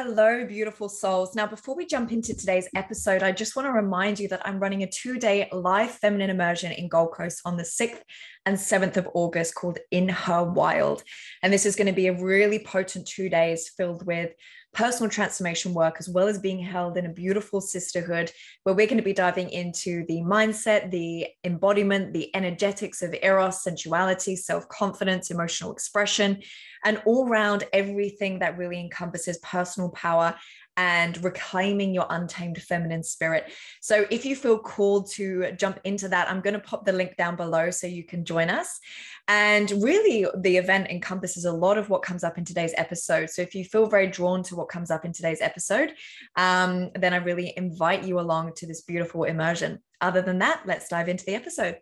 Hello, beautiful souls. Now, before we jump into today's episode, I just want to remind you that I'm running a two day live feminine immersion in Gold Coast on the 6th and 7th of August called In Her Wild. And this is going to be a really potent two days filled with personal transformation work, as well as being held in a beautiful sisterhood where we're going to be diving into the mindset, the embodiment, the energetics of Eros, sensuality, self confidence, emotional expression, and all round everything that really encompasses personal power and reclaiming your untamed feminine spirit. So, if you feel called to jump into that, I'm going to pop the link down below so you can join us. And really, the event encompasses a lot of what comes up in today's episode. So, if you feel very drawn to what comes up in today's episode, um, then I really invite you along to this beautiful immersion. Other than that, let's dive into the episode.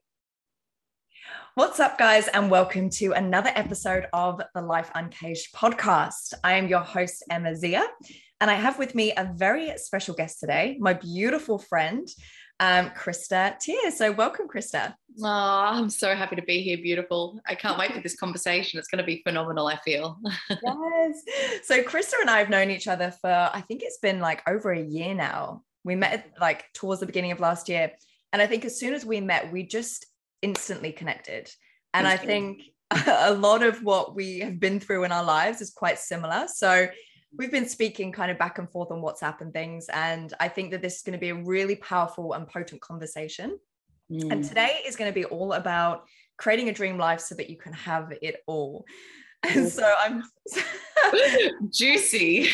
What's up, guys, and welcome to another episode of the Life Uncaged podcast. I am your host, Emma Zia, and I have with me a very special guest today, my beautiful friend, um, Krista Tier. So, welcome, Krista. Oh, I'm so happy to be here. Beautiful. I can't wait for this conversation. It's going to be phenomenal, I feel. yes. So, Krista and I have known each other for, I think it's been like over a year now. We met like towards the beginning of last year. And I think as soon as we met, we just instantly connected. And I think a lot of what we have been through in our lives is quite similar. So, we've been speaking kind of back and forth on WhatsApp and things. And I think that this is going to be a really powerful and potent conversation. Mm. And today is going to be all about creating a dream life so that you can have it all. And so I'm juicy.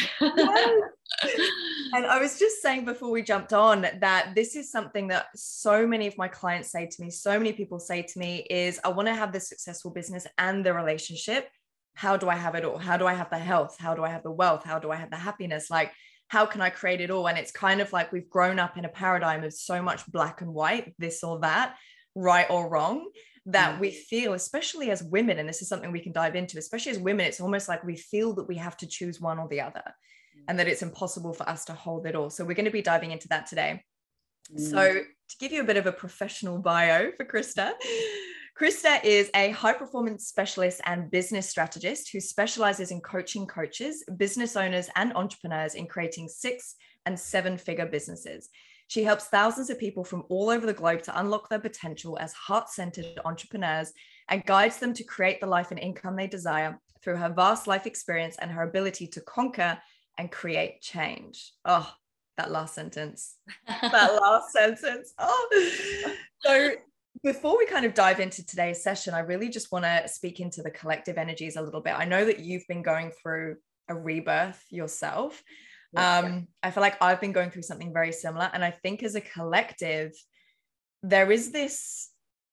And I was just saying before we jumped on that this is something that so many of my clients say to me, so many people say to me is I want to have the successful business and the relationship how do I have it all? How do I have the health? How do I have the wealth? How do I have the happiness? Like, how can I create it all? And it's kind of like we've grown up in a paradigm of so much black and white, this or that, right or wrong, that mm. we feel, especially as women, and this is something we can dive into, especially as women, it's almost like we feel that we have to choose one or the other mm. and that it's impossible for us to hold it all. So we're going to be diving into that today. Mm. So, to give you a bit of a professional bio for Krista, Krista is a high performance specialist and business strategist who specializes in coaching coaches, business owners, and entrepreneurs in creating six and seven figure businesses. She helps thousands of people from all over the globe to unlock their potential as heart centered entrepreneurs and guides them to create the life and income they desire through her vast life experience and her ability to conquer and create change. Oh, that last sentence. that last sentence. Oh. So before we kind of dive into today's session, I really just want to speak into the collective energies a little bit. I know that you've been going through a rebirth yourself. Um, I feel like I've been going through something very similar. And I think as a collective, there is this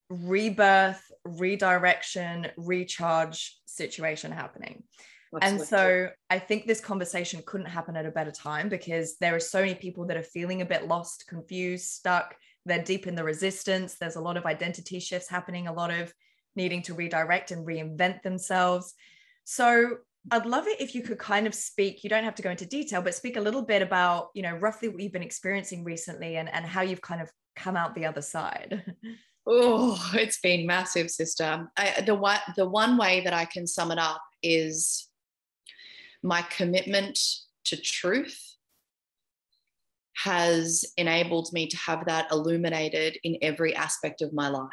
rebirth, redirection, recharge situation happening. and so I think this conversation couldn't happen at a better time because there are so many people that are feeling a bit lost, confused, stuck, they're deep in the resistance. There's a lot of identity shifts happening, a lot of needing to redirect and reinvent themselves. So I'd love it if you could kind of speak, you don't have to go into detail, but speak a little bit about, you know, roughly what you've been experiencing recently and, and how you've kind of come out the other side. Oh, it's been massive, sister. I, the one the one way that I can sum it up is my commitment to truth has enabled me to have that illuminated in every aspect of my life.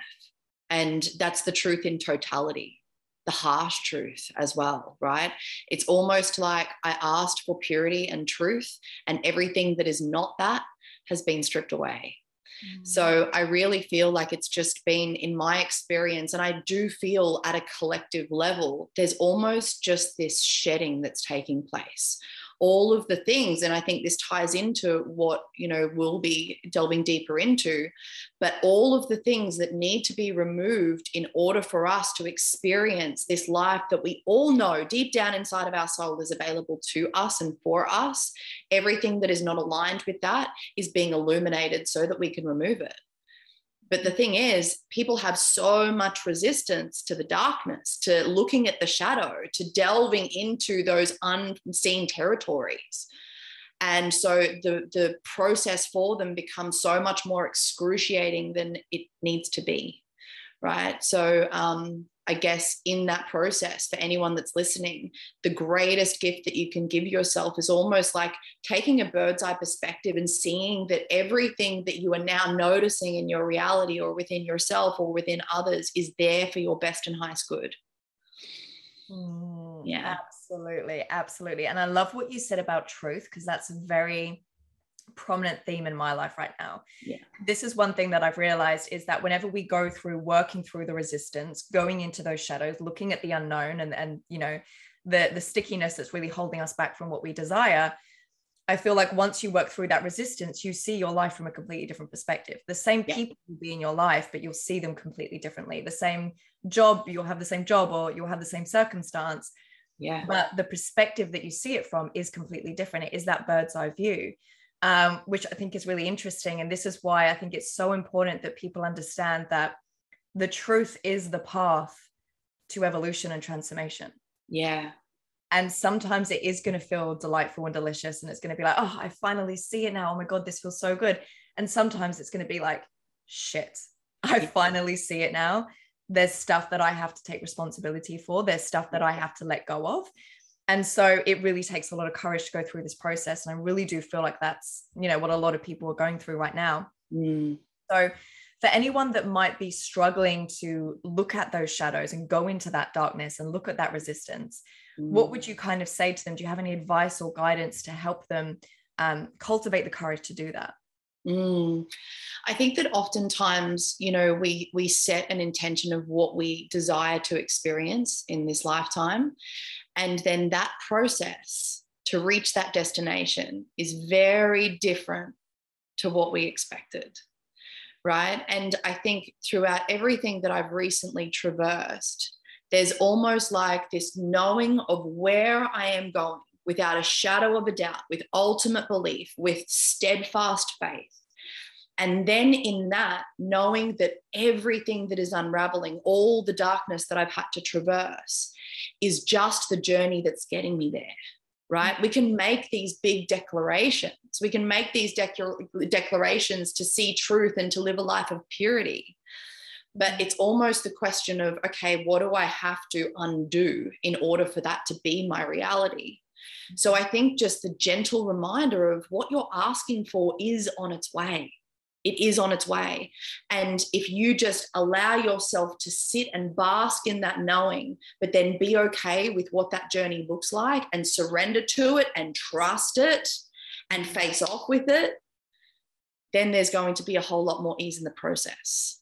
And that's the truth in totality, the harsh truth as well, right? It's almost like I asked for purity and truth, and everything that is not that has been stripped away. Mm. So I really feel like it's just been in my experience, and I do feel at a collective level, there's almost just this shedding that's taking place all of the things. And i think this ties into what you know we'll be delving deeper into but all of the things that need to be removed in order for us to experience this life that we all know deep down inside of our soul is available to us and for us everything that is not aligned with that is being illuminated so that we can remove it but the thing is, people have so much resistance to the darkness, to looking at the shadow, to delving into those unseen territories. And so the, the process for them becomes so much more excruciating than it needs to be. right? So, um, I guess in that process, for anyone that's listening, the greatest gift that you can give yourself is almost like taking a bird's eye perspective and seeing that everything that you are now noticing in your reality or within yourself or within others is there for your best and highest good. Mm, yeah. Absolutely. Absolutely. And I love what you said about truth because that's a very prominent theme in my life right now. Yeah. This is one thing that I've realized is that whenever we go through working through the resistance, going into those shadows, looking at the unknown and and you know the the stickiness that's really holding us back from what we desire, I feel like once you work through that resistance, you see your life from a completely different perspective. The same yeah. people will be in your life, but you'll see them completely differently. The same job, you'll have the same job or you'll have the same circumstance. Yeah. But the perspective that you see it from is completely different. It is that bird's eye view, um, which I think is really interesting. And this is why I think it's so important that people understand that the truth is the path to evolution and transformation. Yeah. And sometimes it is going to feel delightful and delicious. And it's going to be like, oh, I finally see it now. Oh my God, this feels so good. And sometimes it's going to be like, shit, I finally see it now. There's stuff that I have to take responsibility for. There's stuff that I have to let go of. And so it really takes a lot of courage to go through this process. And I really do feel like that's, you know, what a lot of people are going through right now. Mm. So for anyone that might be struggling to look at those shadows and go into that darkness and look at that resistance, what would mm. you kind of say to them? Do you have any advice or guidance to help them um, cultivate the courage to do that? Mm. I think that oftentimes, you know, we we set an intention of what we desire to experience in this lifetime, and then that process to reach that destination is very different to what we expected, right? And I think throughout everything that I've recently traversed, there's almost like this knowing of where I am going without a shadow of a doubt, with ultimate belief, with steadfast faith. And then in that, knowing that everything that is unraveling, all the darkness that I've had to traverse, is just the journey that's getting me there, right? We can make these big declarations. We can make these declarations to see truth and to live a life of purity but it's almost the question of okay what do i have to undo in order for that to be my reality so i think just the gentle reminder of what you're asking for is on its way it is on its way and if you just allow yourself to sit and bask in that knowing but then be okay with what that journey looks like and surrender to it and trust it and face off with it then there's going to be a whole lot more ease in the process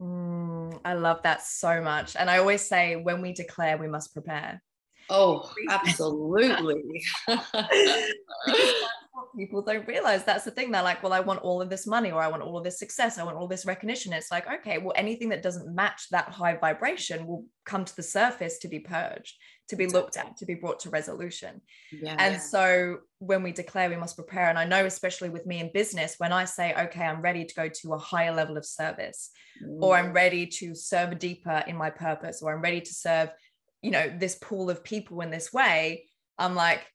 Mm, I love that so much. And I always say, when we declare, we must prepare. Oh, absolutely. people don't realize that's the thing. They're like, well, I want all of this money, or I want all of this success, I want all this recognition. It's like, okay, well, anything that doesn't match that high vibration will come to the surface to be purged, to be looked at, to be brought to resolution. Yeah. And so when we declare, we must prepare. And I know, especially with me in business, when I say, okay, I'm ready to go to a higher level of service, mm. or I'm mm. ready to serve deeper in my purpose, or I'm ready to serve, you know, this pool of people in this way, I'm like,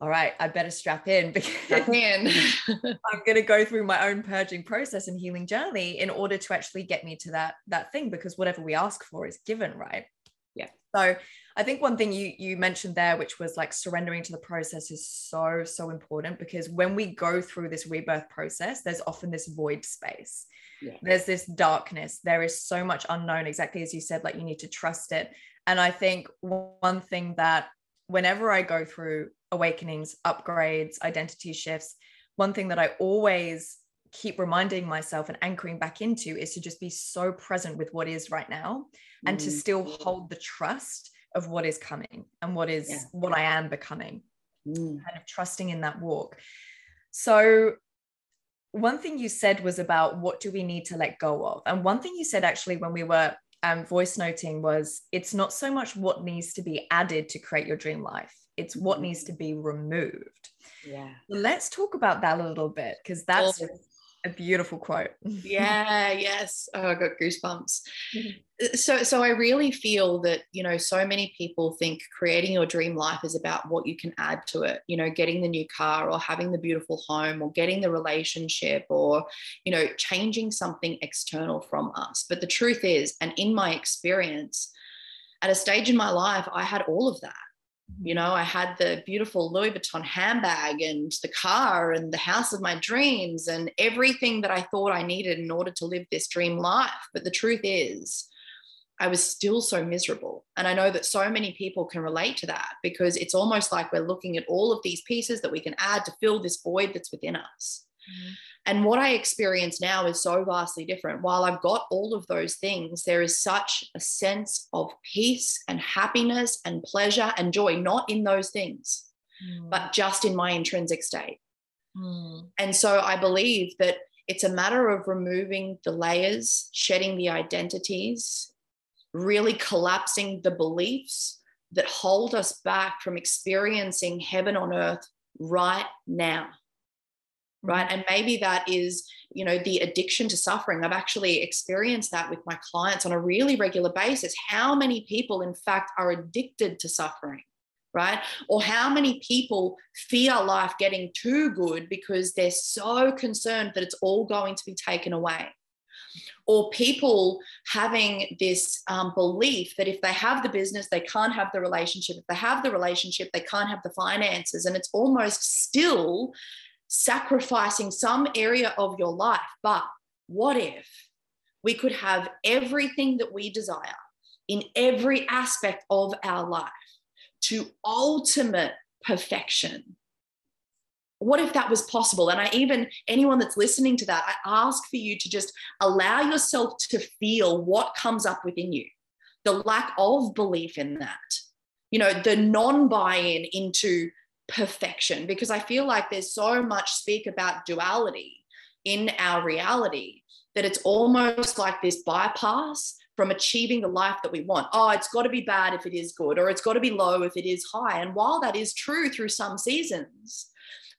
all right, I better strap in because strap in. I'm going to go through my own purging process and healing journey in order to actually get me to that that thing because whatever we ask for is given, right? Yeah. So I think one thing you you mentioned there, which was like surrendering to the process, is so so important because when we go through this rebirth process, there's often this void space. Yeah. There's this darkness. There is so much unknown. Exactly as you said, like you need to trust it. And I think one thing that whenever I go through awakenings, upgrades, identity shifts, one thing that I always keep reminding myself and anchoring back into is to just be so present with what is right now and mm. to still hold the trust of what is coming and what is yeah. what I am becoming. Mm. Kind of trusting in that walk. So one thing you said was about what do we need to let go of? And one thing you said actually when we were um, voice noting was it's not so much what needs to be added to create your dream life it's what mm-hmm. needs to be removed yeah let's talk about that a little bit because that's a beautiful quote. yeah, yes. Oh, I got goosebumps. So so I really feel that, you know, so many people think creating your dream life is about what you can add to it, you know, getting the new car or having the beautiful home or getting the relationship or, you know, changing something external from us. But the truth is, and in my experience, at a stage in my life, I had all of that you know, I had the beautiful Louis Vuitton handbag and the car and the house of my dreams and everything that I thought I needed in order to live this dream life. But the truth is, I was still so miserable. And I know that so many people can relate to that because it's almost like we're looking at all of these pieces that we can add to fill this void that's within us. Mm-hmm. And what I experience now is so vastly different. While I've got all of those things, there is such a sense of peace and happiness and pleasure and joy, not in those things, mm. but just in my intrinsic state. Mm. And so I believe that it's a matter of removing the layers, shedding the identities, really collapsing the beliefs that hold us back from experiencing heaven on earth right now right? And maybe that is you know the addiction to suffering. I've actually experienced that with my clients on a really regular basis. How many people in fact are addicted to suffering right? Or how many people fear life getting too good because they're so concerned that it's all going to be taken away? Or people having this um, belief that if they have the business, they can't have the relationship. If they have the relationship, they can't have the finances. And it's almost still sacrificing some area of your life. But what if we could have everything that we desire in every aspect of our life to ultimate perfection? What if that was possible? And I even, anyone that's listening to that, I ask for you to just allow yourself to feel what comes up within you, the lack of belief in that, you know, the non buy in into perfection because I feel like there's so much speak about duality in our reality that it's almost like this bypass from achieving the life that we want. Oh, it's got to be bad if it is good, or it's got to be low if it is high. And while that is true through some seasons,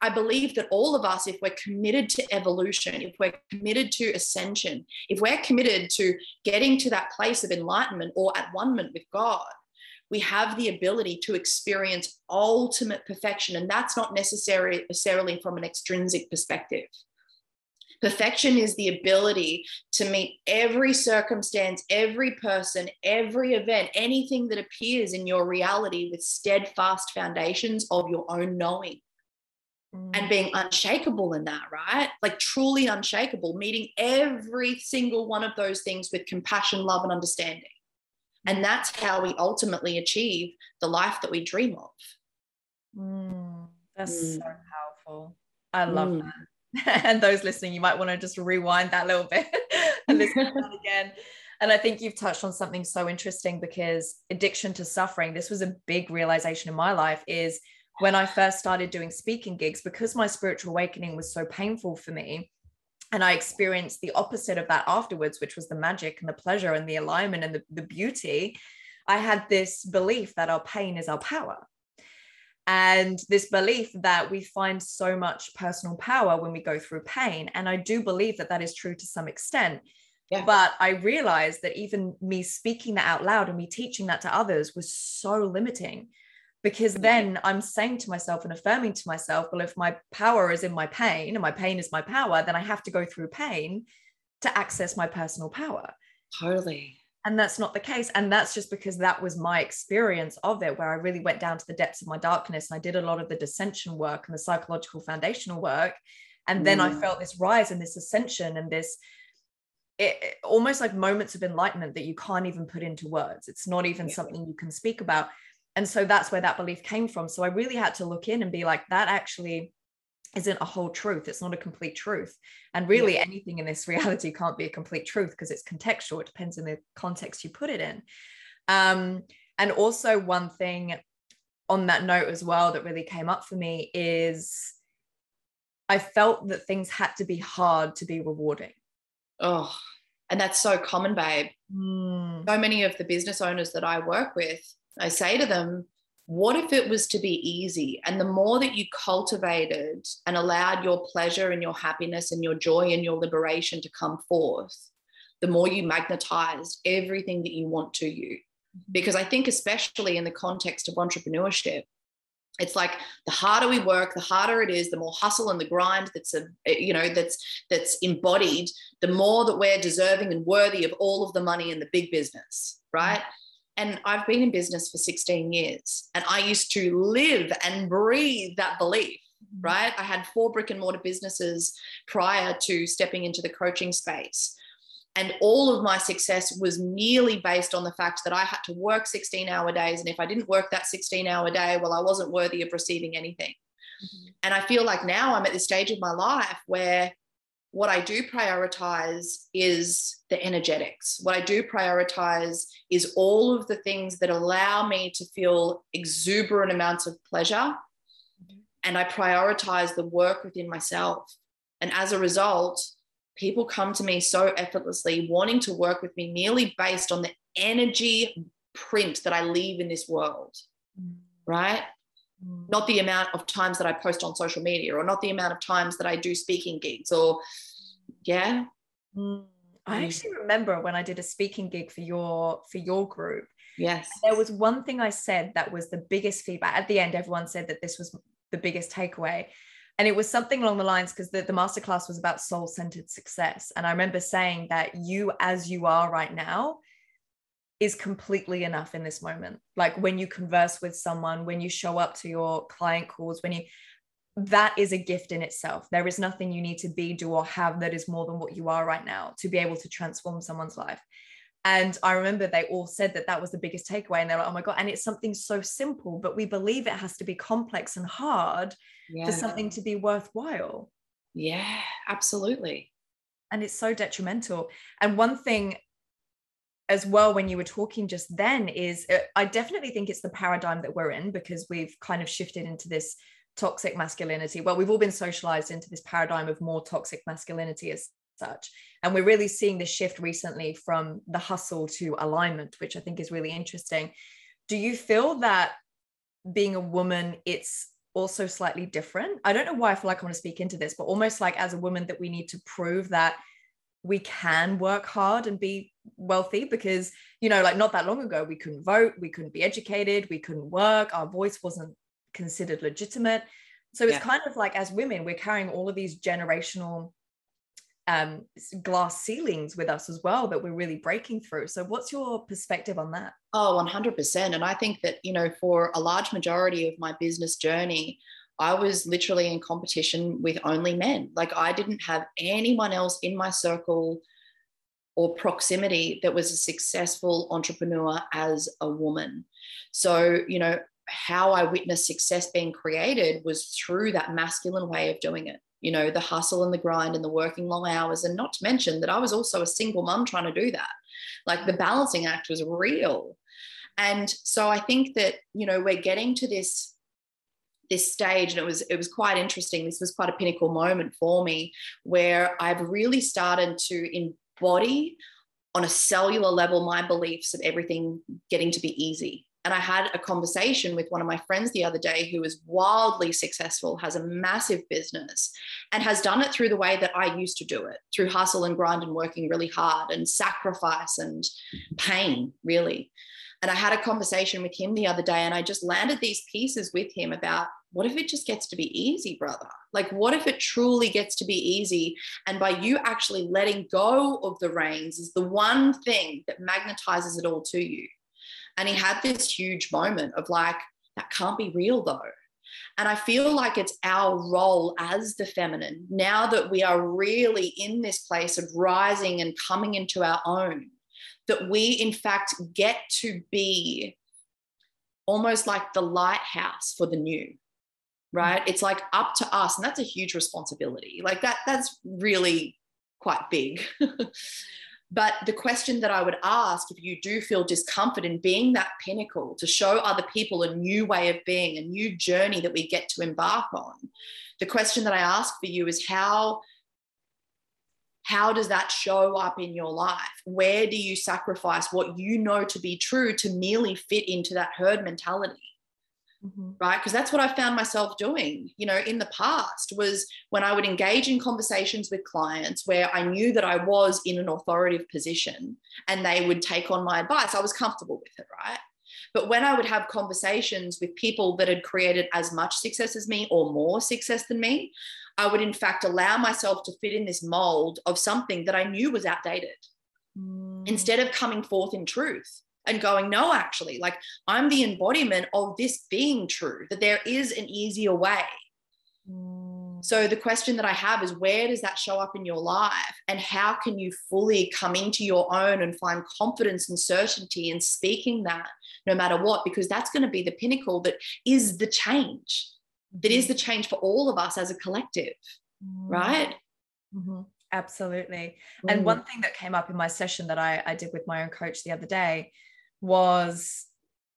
I believe that all of us, if we're committed to evolution, if we're committed to ascension, if we're committed to getting to that place of enlightenment or at one with God, we have the ability to experience ultimate perfection. And that's not necessarily, necessarily from an extrinsic perspective. Perfection is the ability to meet every circumstance, every person, every event, anything that appears in your reality with steadfast foundations of your own knowing mm. and being unshakable in that, right? Like truly unshakable, meeting every single one of those things with compassion, love, and understanding. And that's how we ultimately achieve the life that we dream of. Mm, that's mm. so powerful. I love mm. that. and those listening, you might want to just rewind that little bit and listen to that again. And I think you've touched on something so interesting because addiction to suffering, this was a big realization in my life is when I first started doing speaking gigs, because my spiritual awakening was so painful for me, and I experienced the opposite of that afterwards, which was the magic and the pleasure and the alignment and the, the beauty. I had this belief that our pain is our power. And this belief that we find so much personal power when we go through pain. And I do believe that that is true to some extent. Yeah. But I realized that even me speaking that out loud and me teaching that to others was so limiting because then I'm saying to myself and affirming to myself, well, if my power is in my pain and my pain is my power, then I have to go through pain to access my personal power. Totally. And that's not the case. And that's just because that was my experience of it, where I really went down to the depths of my darkness and I did a lot of the dissension work and the psychological foundational work. And then mm. I felt this rise and this ascension and this it, it, almost like moments of enlightenment that you can't even put into words. It's not even yeah. something you can speak about and so that's where that belief came from. So i really had to look in and be like that actually isn't a whole truth. It's not a complete truth. And really yeah. anything in this reality can't be a complete truth because it's contextual. It depends on the context you put it in. Um, and also one thing on that note as well that really came up for me is i felt that things had to be hard to be rewarding. Oh and that's so common babe. Mm. so many of the business owners that i work with I say to them, what if it was to be easy? And the more that you cultivated and allowed your pleasure and your happiness and your joy and your liberation to come forth, the more you magnetized everything that you want to you. Mm-hmm. Because I think, especially in the context of entrepreneurship, it's like the harder we work the harder it is the more hustle and the grind that's a you know that's that's embodied the more that we're deserving and worthy of all of the money in the big business right and I've been in business for 16 years and I used to live and breathe that belief, mm-hmm. right? I had four brick and mortar businesses prior to stepping into the coaching space. And all of my success was merely based on the fact that I had to work 16 hour days. And if I didn't work that 16 hour day, well, I wasn't worthy of receiving anything. Mm-hmm. And I feel like now I'm at this stage of my life where what I do prioritize is the energetics. What I do prioritize is all of the things that allow me to feel exuberant amounts of pleasure. Mm-hmm. And I prioritize the work within myself. And as a result, people come to me so effortlessly, wanting to work with me merely based on the energy print that I leave in this world. Mm. Right? Mm. not the amount of times that I post on social media or not the amount of times that I do speaking gigs or yeah. Mm. I actually remember when I did a speaking gig for your for your group. Yes. There was one thing I said that was the biggest feedback. At the end, everyone said that this was the biggest takeaway. And it was something along the lines because the, the masterclass was about soul centered success. And I remember saying that you, as you are right now, is completely enough in this moment. Like when you converse with someone, when you show up to your client calls, when you, that is a gift in itself. There is nothing you need to be, do, or have that is more than what you are right now to be able to transform someone's life. And I remember they all said that that was the biggest takeaway. And they're like, oh my God. And it's something so simple, but we believe it has to be complex and hard yeah. for something to be worthwhile. Yeah, absolutely. And it's so detrimental. And one thing as well when you were talking just then is uh, I definitely think it's the paradigm that we're in because we've kind of shifted into this toxic masculinity. Well, we've all been socialized into this paradigm of more toxic masculinity as such. And we're really seeing the shift recently from the hustle to alignment, which I think is really interesting. Do you feel that being a woman, it's also slightly different? I don't know why I feel like I want to speak into this, but almost like as a woman that we need to prove that we can work hard and be wealthy because you know like not that long ago we couldn't vote we couldn't be educated we couldn't work our voice wasn't considered legitimate. So it's yeah. kind of like as women we're carrying all of these generational um, glass ceilings with us as well that we're really breaking through. So what's your perspective on that? Oh 100% and i think that you know for a large majority of my business journey I was literally in competition with only men. Like I didn't have anyone else in my circle or proximity that was a successful entrepreneur as a woman. So, you know, how I witnessed success being created was through that masculine way of doing it. You know, the hustle and the grind and the working long hours. And not to mention that I was also a single mum trying to do that. Like the balancing act was real. And so I think that, you know, we're getting to this this stage and it was it was quite interesting this was quite a pinnacle moment for me where i've really started to embody on a cellular level my beliefs of everything getting to be easy and I had a conversation with one of my friends the other day who is wildly successful, has a massive business, and has done it through the way that I used to do it through hustle and grind and working really hard and sacrifice and pain, really. And I had a conversation with him the other day, and I just landed these pieces with him about what if it just gets to be easy, brother? Like, what if it truly gets to be easy? And by you actually letting go of the reins is the one thing that magnetizes it all to you. And he had this huge moment of like, that can't be real though. And I feel like it's our role as the feminine, now that we are really in this place of rising and coming into our own, that we in fact get to be almost like the lighthouse for the new right? Mm-hmm. It's like up to us and that's a huge responsibility. Like that that's really quite big. But the question that i would ask if you do feel discomfort in being that pinnacle to show other people a new way of being a new journey that we get to embark on the question that i ask for you is how how does that show up in your life? Where do you sacrifice what you know to be true to merely fit into that herd mentality mm-hmm. right because that's what i found myself doing you know in the past was when i would engage in conversations with clients where i knew that i was in an authoritative position and they would take on my advice i was comfortable with it right but when I would have conversations with people that had created as much success as me or more success than me, I would in fact allow myself to fit in this mold of something that I knew was outdated mm. instead of coming forth in truth and going, no, actually, like I'm the embodiment of this being true, that there is an easier way. Mm. So the question that I have is where does that show up in your life? And how can you fully come into your own and find confidence and certainty in speaking that no matter what? Because that's going to be the pinnacle that is the change, that is mm-hmm. the change for all of us as a collective, mm. right? Mm-hmm. Absolutely. Mm. And one thing that came up in my session that I, I did with my own coach the other day was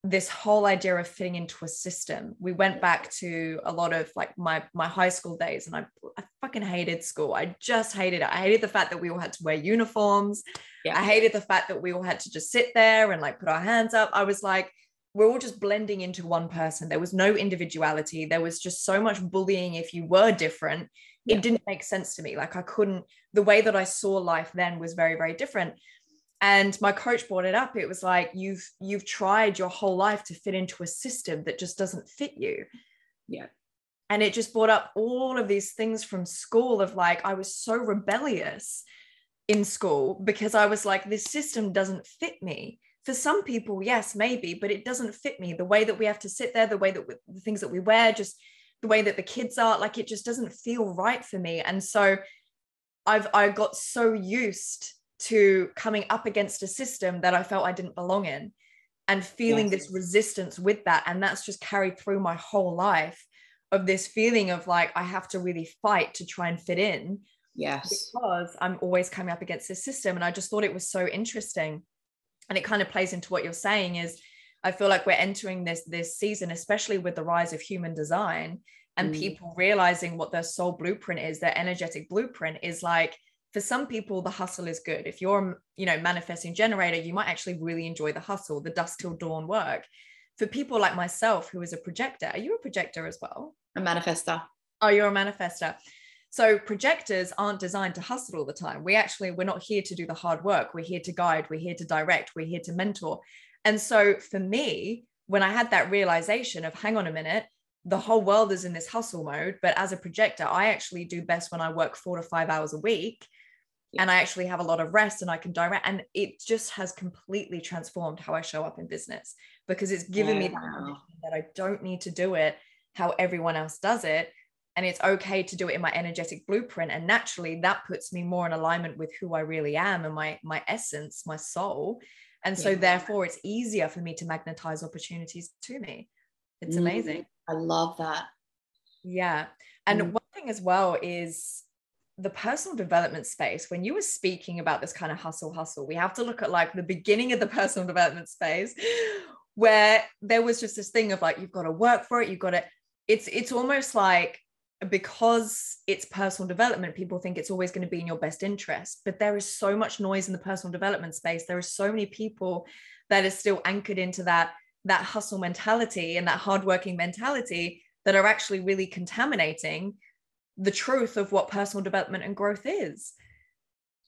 this whole idea of fitting into a system. We went back to a lot of like my my high school days and I, I fucking hated school. I just hated it. I hated the fact that we all had to wear uniforms. Yeah. I hated the fact that we all had to just sit there and like put our hands up. I was like, we're all just blending into one person. There was no individuality. There was just so much bullying if you were different. It didn't make sense to me. Like I couldn't, the way that I saw life then was very, very different and my coach brought it up. It was like you've you've tried your whole life to fit into a system that just doesn't fit you. Yeah. And it just brought up all of these things from school of like i was so rebellious in school because i was like this system doesn't fit me. For some people yes maybe but it doesn't fit me. The way that we have to sit there the way that we, the things that we wear just the way that the kids are like it just doesn't feel right for me. And so i've i got so used to coming up against a system that I felt I didn't belong in and feeling yes. this resistance with that. And that's just carried through my whole life of this feeling of like, I have to really fight to try and fit in. Yes. Because I'm always coming up against this system. And I just thought it was so interesting. And it kind of plays into what you're saying is I feel like we're entering this this season, especially with the rise of human design and mm. people realizing what their soul blueprint is, their energetic blueprint is like for some people the hustle is good. If you're you know manifesting generator you might actually really enjoy the hustle the dust till dawn work. For people like myself who is a projector are you a projector as well? A manifester. Oh you're a manifester. So projectors aren't designed to hustle all the time. We actually we're not here to do the hard work. We're here to guide. We're here to direct. We're here to mentor. And so for me when i had that realization of hang on a minute the whole world is in this hustle mode but as a projector i actually do best when i work four to five hours a week and I actually have a lot of rest and I can direct. And it just has completely transformed how I show up in business because it's given yeah. me that, that I don't need to do it how everyone else does it. And it's okay to do it in my energetic blueprint. And naturally, that puts me more in alignment with who I really am and my, my essence, my soul. And so, yeah. therefore, it's easier for me to magnetize opportunities to me. It's mm, amazing. I love that. Yeah. And mm. one thing as well is the personal development space when you were speaking about this kind of hustle hustle we have to look at like the beginning of the personal development space where there was just this thing of like you've got to work for it you've got to it's it's almost like because it's personal development people think it's always going to be in your best interest but there is so much noise in the personal development space there are so many people that are still anchored into that that hustle mentality and that hardworking mentality that are actually really contaminating the truth of what personal development and growth is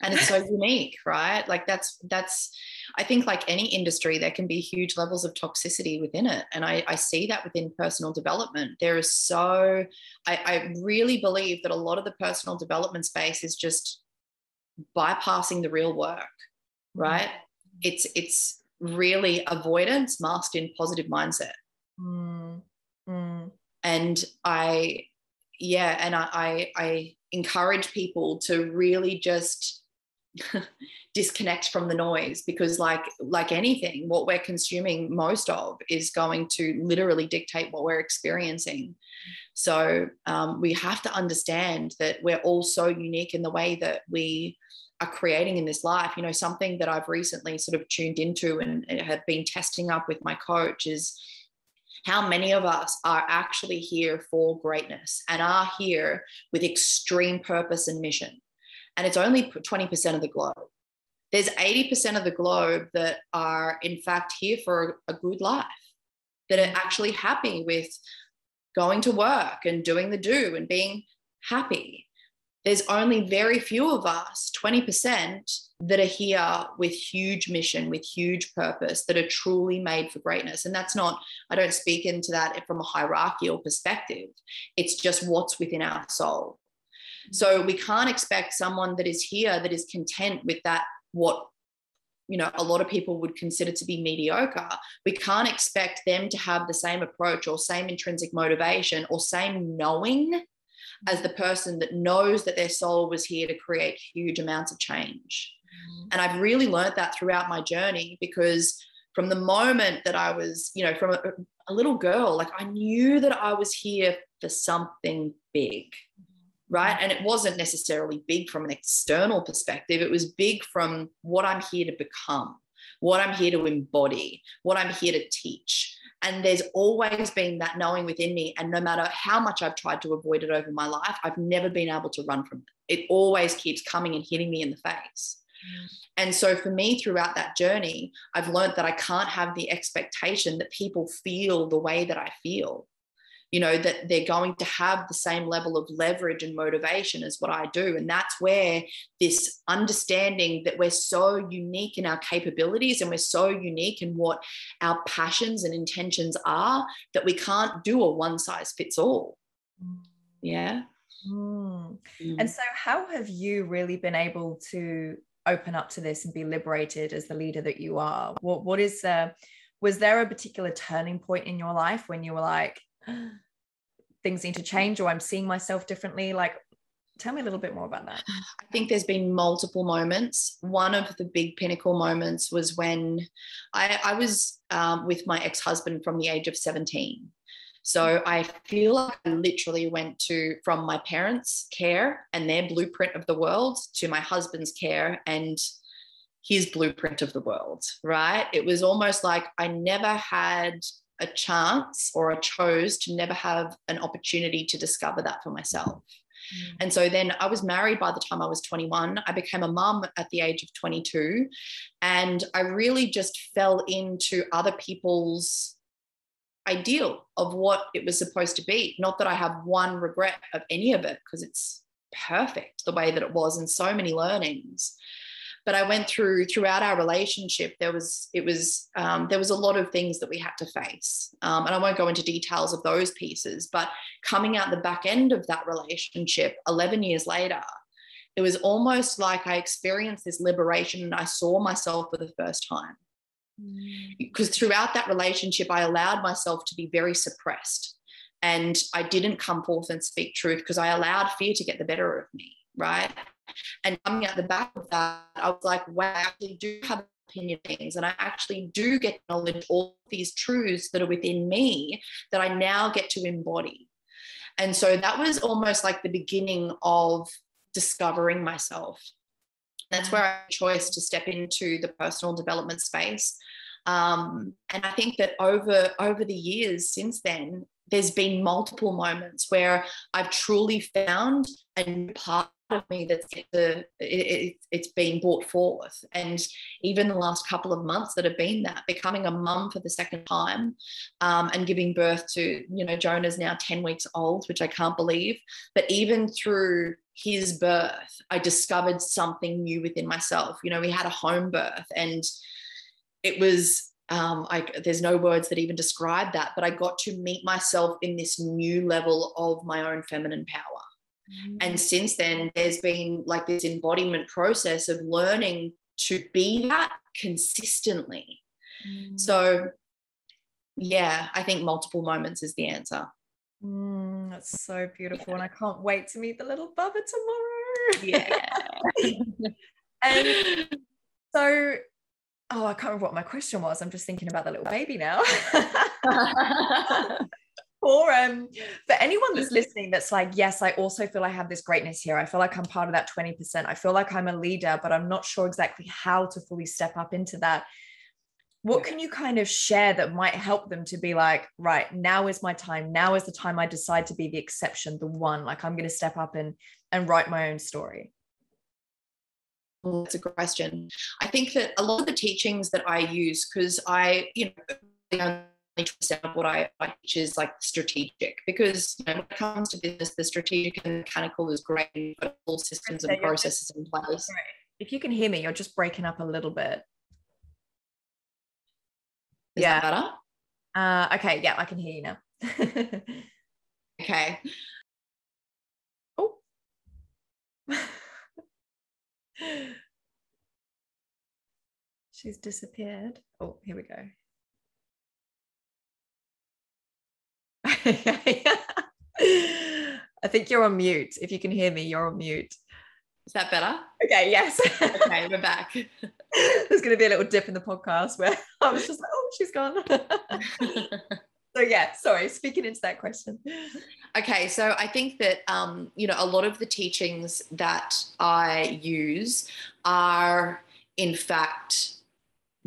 and it's so unique right like that's that's i think like any industry there can be huge levels of toxicity within it and i, I see that within personal development there is so I, I really believe that a lot of the personal development space is just bypassing the real work right mm. it's it's really avoidance masked in positive mindset mm. Mm. and i yeah, and I, I, I encourage people to really just disconnect from the noise because like like anything what we're consuming most of is going to literally dictate what we're experiencing. So um, we have to understand that we're all so unique in the way that we are creating in this life. You know something that i've recently sort of tuned into and have been testing up with my coach is how many of us are actually here for greatness and are here with extreme purpose and mission. And it's only 20% of the globe. There's 80% of the globe that are, in fact, here for a good life. that are actually happy with going to work and doing the do and being happy. There's only very few of us, 20%, that are here with huge mission, with huge purpose, that are truly made for greatness. And that's not, I don't speak into that from a hierarchical perspective. It's just what's within our soul. So we can't expect someone that is here that is content with that, what you know a lot of people would consider to be mediocre we can't expect them to have the same approach or same intrinsic motivation or same knowing as the person that knows that their soul was here to create huge amounts of change mm-hmm. and i've really learned that throughout my journey because from the moment that i was you know from a, a little girl like i knew that i was here for something big right? And it wasn't necessarily big from an external perspective, it was big from what I'm here to become, what I'm here to embody, what I'm here to teach. And there's always been that knowing within me. And no matter how much I've tried to avoid it over my life, I've never been able to run from it. It always keeps coming and hitting me in the face. Mm. And so for me, throughout that journey, I've learned that I can't have the expectation that people feel the way that I feel you know that they're going to have the same level of leverage and motivation as what i do and that's where this understanding that we're so unique in our capabilities and we're so unique in what our passions and intentions are that we can't do a one size fits all yeah mm. Mm. and so how have you really been able to open up to this and be liberated as the leader that you are what what is uh was there a particular turning point in your life when you were like things need to change or I'm seeing myself differently? Like, tell me a little bit more about that. I think there's been multiple moments. One of the big pinnacle moments was when I, I was um, with my ex husband from the age of 17. So I feel like I literally went to from my parents' care and their blueprint of the world to my husband's care and his blueprint of the world, right? It was almost like I never had a chance or I chose to never have an opportunity to discover that for myself. Mm. And so then I was married by the time I was 21. I became a mum at the age of 22. And I really just fell into other people's ideal of what it was supposed to be. Not that I have one regret of any of it, because it's perfect the way that it was and so many learnings but I went through throughout our relationship. There was it was um, there was a lot of things that we had to face, um, and I won't go into details of those pieces. But coming out the back end of that relationship, eleven years later, it was almost like I experienced this liberation, and I saw myself for the first time. Because mm. throughout that relationship, I allowed myself to be very suppressed. And I didn't come forth and speak truth because I allowed fear to get the better of me, right? And coming out the back of that, I was like, wow, I actually do have opinion things and I actually do get knowledge all these truths that are within me that I now get to embody. And so that was almost like the beginning of discovering myself. That's where I chose to step into the personal development space. Um, and I think that over over the years since then, there's been multiple moments where I've truly found a new part of me that's the, it, it's been brought forth. And even the last couple of months that have been that becoming a mum for the second time um, and giving birth to you know jonah's now 10 weeks old which i can't believe. But even through his birth i discovered something new within myself. You know we had a home birth and it was um, I, there's no words that even describe that, but I got to meet myself in this new level of my own feminine power. And mm. since then, there's been like this embodiment process of learning to be that consistently. Mm. So, yeah, I think multiple moments is the answer. Mm, that's so beautiful. Yeah. And I can't wait to meet the little Bubba tomorrow. Yeah. and so, oh, I can't remember what my question was. I'm just thinking about the little baby now for um for anyone that's listening that's like yes i also feel i have this greatness here. I feel like i'm part of that 20% i feel like i'm a leader but i'm not sure exactly how to fully step up into that. What can you kind of share that might help them to be like right now is my time. Now is the time i decide to be the exception the one. Like i'm going to step up and and write my own story well, that's a question. I think that a lot of the teachings that i use because i you know of what I, I teach is like strategic because you know, when it comes to business, the strategic and mechanical is great. You've all systems and processes in place. If you can hear me, you're just breaking up a little bit. Is yeah. better? Uh, okay. Yeah, I can hear you now. okay. Oh. She's disappeared. Oh, here we go. I think you're on mute. If you can hear me, you're on mute. Is that better? Okay, yes. okay, we're back. There's going to be a little dip in the podcast where I was just like, oh, she's gone. so yeah, sorry, speaking into that question. Okay, so I think that um, you know a lot of the teachings that I use are in fact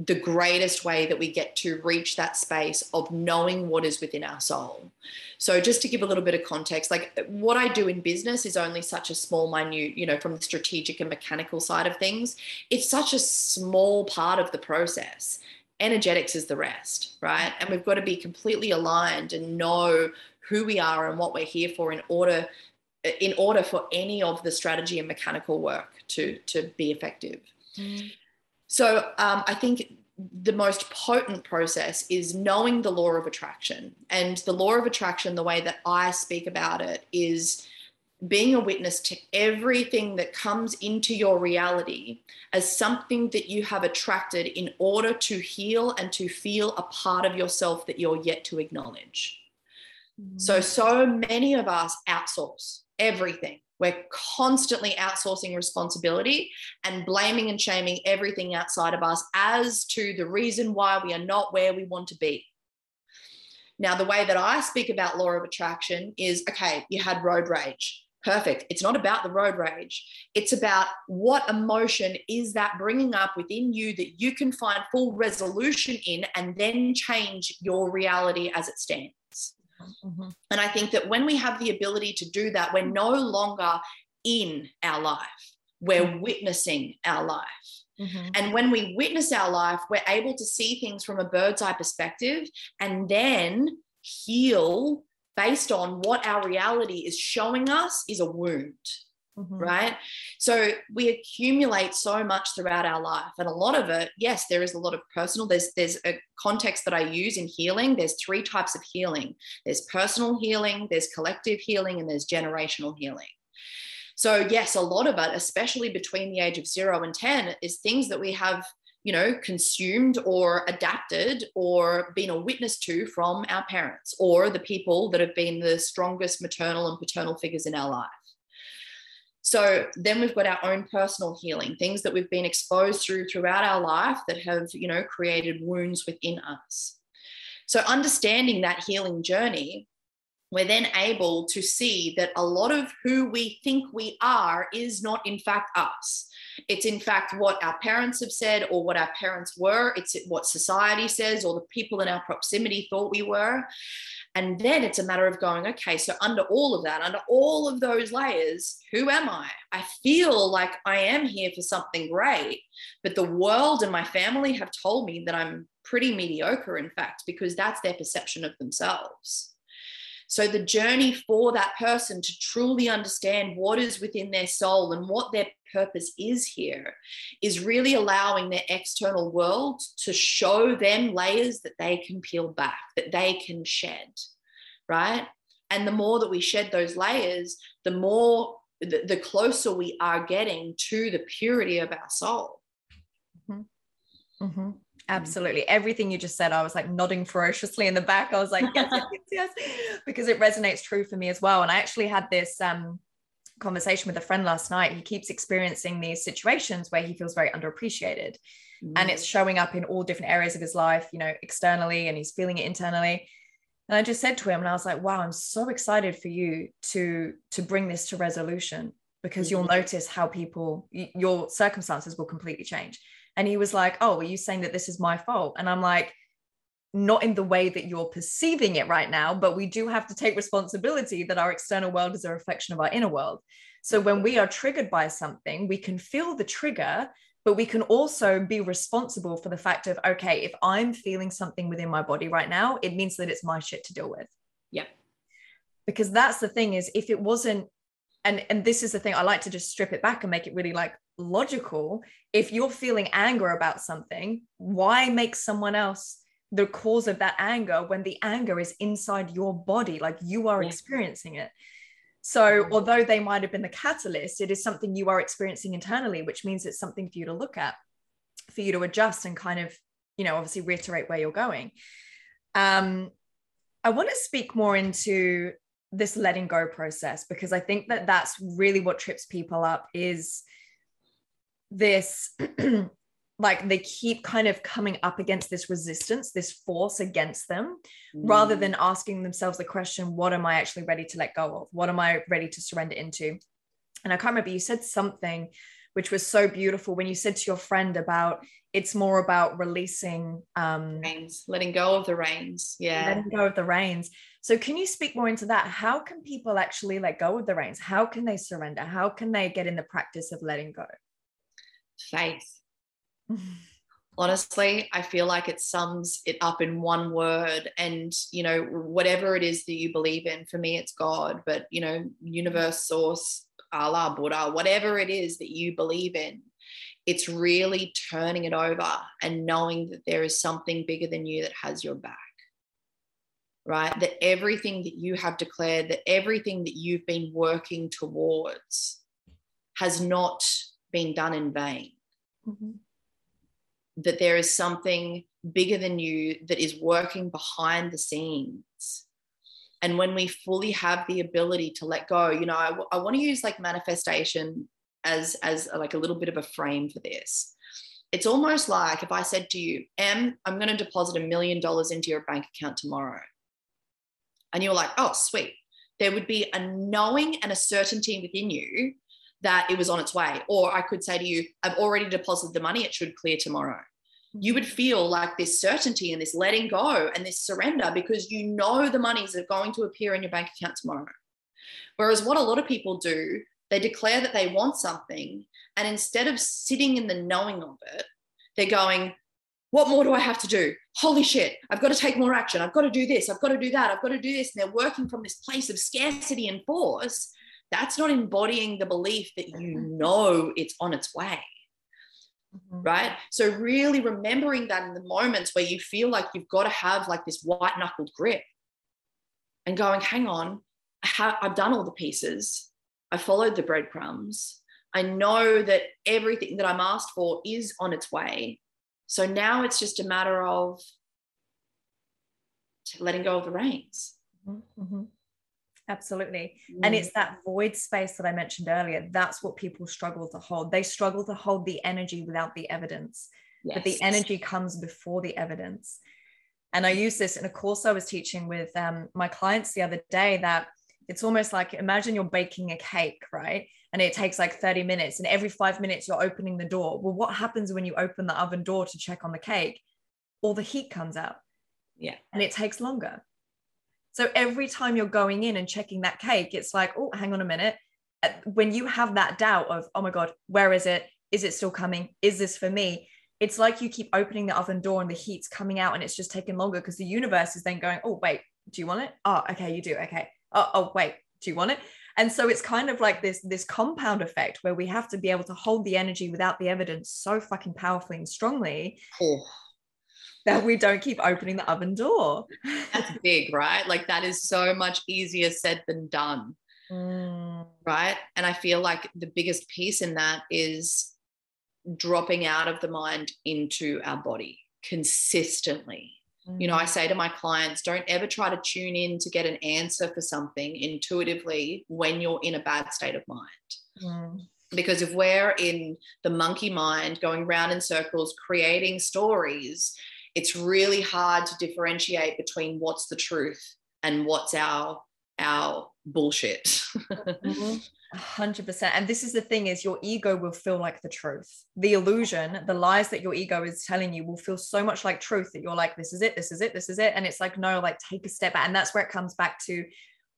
the greatest way that we get to reach that space of knowing what is within our soul. So, just to give a little bit of context, like what I do in business is only such a small, minute, you know, from the strategic and mechanical side of things, it's such a small part of the process. Energetics is the rest, right? And we've got to be completely aligned and know who we are and what we're here for in order in order for any of the strategy and mechanical work to to be effective. Mm. So um, I think the most potent process is knowing the law of attraction. And the law of attraction, the way that I speak about it, is being a witness to everything that comes into your reality as something that you have attracted in order to heal and to feel a part of yourself that you're yet to acknowledge. Mm-hmm. So, so many of us outsource everything we're constantly outsourcing responsibility and blaming and shaming everything outside of us as to the reason why we are not where we want to be. Now, the way that I speak about law of attraction is okay, you had road rage. Perfect. It's not about the road rage. It's about what emotion is that bringing up within you that you can find full resolution in and then change your reality as it stands. Mm-hmm. And I think that when we have the ability to do that, we're no longer in our life, we're mm-hmm. witnessing our life. Mm-hmm. And when we witness our life, we're able to see things from a bird's eye perspective and then heal based on what our reality is showing us is a wound mm-hmm. right? So we accumulate so much throughout our life, and a lot of it, yes, there is a lot of personal. There's there's a context that I use in healing. There's three types of healing. There's personal healing, there's collective healing, and there's generational healing. So yes, a lot of it, especially between the age of zero and ten, is things that we have you know, consumed or adapted or been a witness to from our parents or the people that have been the strongest maternal and paternal figures in our life. So then we've got our own personal healing, things that we've been exposed through throughout our life that have, you know, created wounds within us. So understanding that healing journey, we're then able to see that a lot of who we think we are is not in fact us. It's in fact what our parents have said or what our parents were. It's what society says or the people in our proximity thought we were. And then it's a matter of going, okay, so under all of that, under all of those layers, who am I? I feel like I am here for something great, but the world and my family have told me that I'm pretty mediocre, in fact, because that's their perception of themselves. So, the journey for that person to truly understand what is within their soul and what their purpose is here is really allowing their external world to show them layers that they can peel back, that they can shed, right? And the more that we shed those layers, the more, the, the closer we are getting to the purity of our soul. Mm-hmm. Mm-hmm. Absolutely. Everything you just said, I was like nodding ferociously in the back. I was like, yes, yes, yes, yes, because it resonates true for me as well. And I actually had this um, conversation with a friend last night. He keeps experiencing these situations where he feels very underappreciated. Mm. And it's showing up in all different areas of his life, you know, externally, and he's feeling it internally. And I just said to him, and I was like, wow, I'm so excited for you to to bring this to resolution because mm-hmm. you'll notice how people your circumstances will completely change and he was like, Oh, are you saying that this is my fault? And I'm like, not in the way that you're perceiving it right now, but we do have to take responsibility that our external world is a reflection of our inner world. So when we are triggered by something, we can feel the trigger, but we can also be responsible for the fact of okay if i'm feeling something within my body right now it means that it's my shit to deal with. Yeah. Because that's the thing is if it wasn't and and this is the thing i like to just strip it back and make it really like logical. If you're feeling anger about something why make someone else the cause of that anger when the anger is inside your body like you are yeah. experiencing it. So although they might have been the catalyst it is something you are experiencing internally which means it's something for you to look at for you to adjust and kind of you know obviously reiterate where you're going. Um i want to speak more into this letting go process because i think that that's really what trips people up is this like they keep kind of coming up against this resistance this force against them mm. rather than asking themselves the question what am i actually ready to let go of? What am i ready to surrender into? And i can't remember you said something which was so beautiful when you said to your friend about it's more about releasing um reins letting go of the reins yeah. letting go of the reins. So can you speak more into that? How can people actually let go of the reins? How can they surrender? How can they get in the practice of letting go? Faith honestly i feel like it sums it up in one word and you know whatever it is that you believe in for me it's god but you know universe source allah buddha whatever it is that you believe in it's really turning it over and knowing that there is something bigger than you that has your back right? That everything that you have declared that everything that you've been working towards has not been done in vain. Mm-hmm that there is something bigger than you that is working behind the scenes. And when we fully have the ability to let go, you know, I, I want to use like manifestation as as like a little bit of a frame for this. It's almost like if I said to you, "Em, I'm going to deposit a million dollars into your bank account tomorrow," and you're like, "Oh, sweet." There would be a knowing and a certainty within you that it was on its way. Or I could say to you, I've already deposited the money, it should clear tomorrow you would feel like this certainty and this letting go and this surrender because you know the monies are going to appear in your bank account tomorrow. Whereas what a lot of people do, they declare that they want something. And instead of sitting in the knowing of it, they're going, What more do I have to do? Holy shit, I've got to take more action. I've got to do this. I've got to do that. I've got to do this. And they're working from this place of scarcity and force. That's not embodying the belief that you know it's on its way. Mm-hmm. Right. So, really remembering that in the moments where you feel like you've got to have like this white knuckled grip and going, hang on, I've done all the pieces, I followed the breadcrumbs. I know that everything that I'm asked for is on its way. So now it's just a matter of letting go of the reins. Mm-hmm. Absolutely. Mm. And it's that void space that I mentioned earlier. That's what people struggle to hold. They struggle to hold the energy without the evidence, yes. but the energy comes before the evidence. And I use this in a course I was teaching with um, my clients the other day that it's almost like imagine you're baking a cake, right? And it takes like 30 minutes, and every five minutes you're opening the door. Well, what happens when you open the oven door to check on the cake? All the heat comes out. Yeah. And it takes longer. So every time you're going in and checking that cake, it's like, oh, hang on a minute. Uh, when you have that doubt of, oh my God, where is it? Is it still coming? Is this for me? It's like you keep opening the oven door and the heat's coming out and it's just taking longer because the universe is then going, oh, wait, do you want it? Oh, okay, you do. Okay. Oh, oh, wait, do you want it? And so it's kind of like this this compound effect where we have to be able to hold the energy without the evidence so fucking powerfully and strongly. Oh that we don't keep opening the oven door. That's big, right? Like that is so much easier said than done. Mm. Right. And I feel like the biggest piece in that is dropping out of the mind into our body consistently. Mm. You know, I mm. say to my clients, don't ever try to tune in to get an answer for something intuitively when you're in a bad state of mind. Mm because if we're in the monkey mind going round in circles creating stories it's really hard to differentiate between what's the truth and what's our our bullshit. Mm-hmm. 100% and this is the thing is your ego will feel like the truth. The illusion the lies that your ego is telling you will feel so much like truth that you're like this is it this is it this is it. And it's like no like take a step back. And that's where it comes back to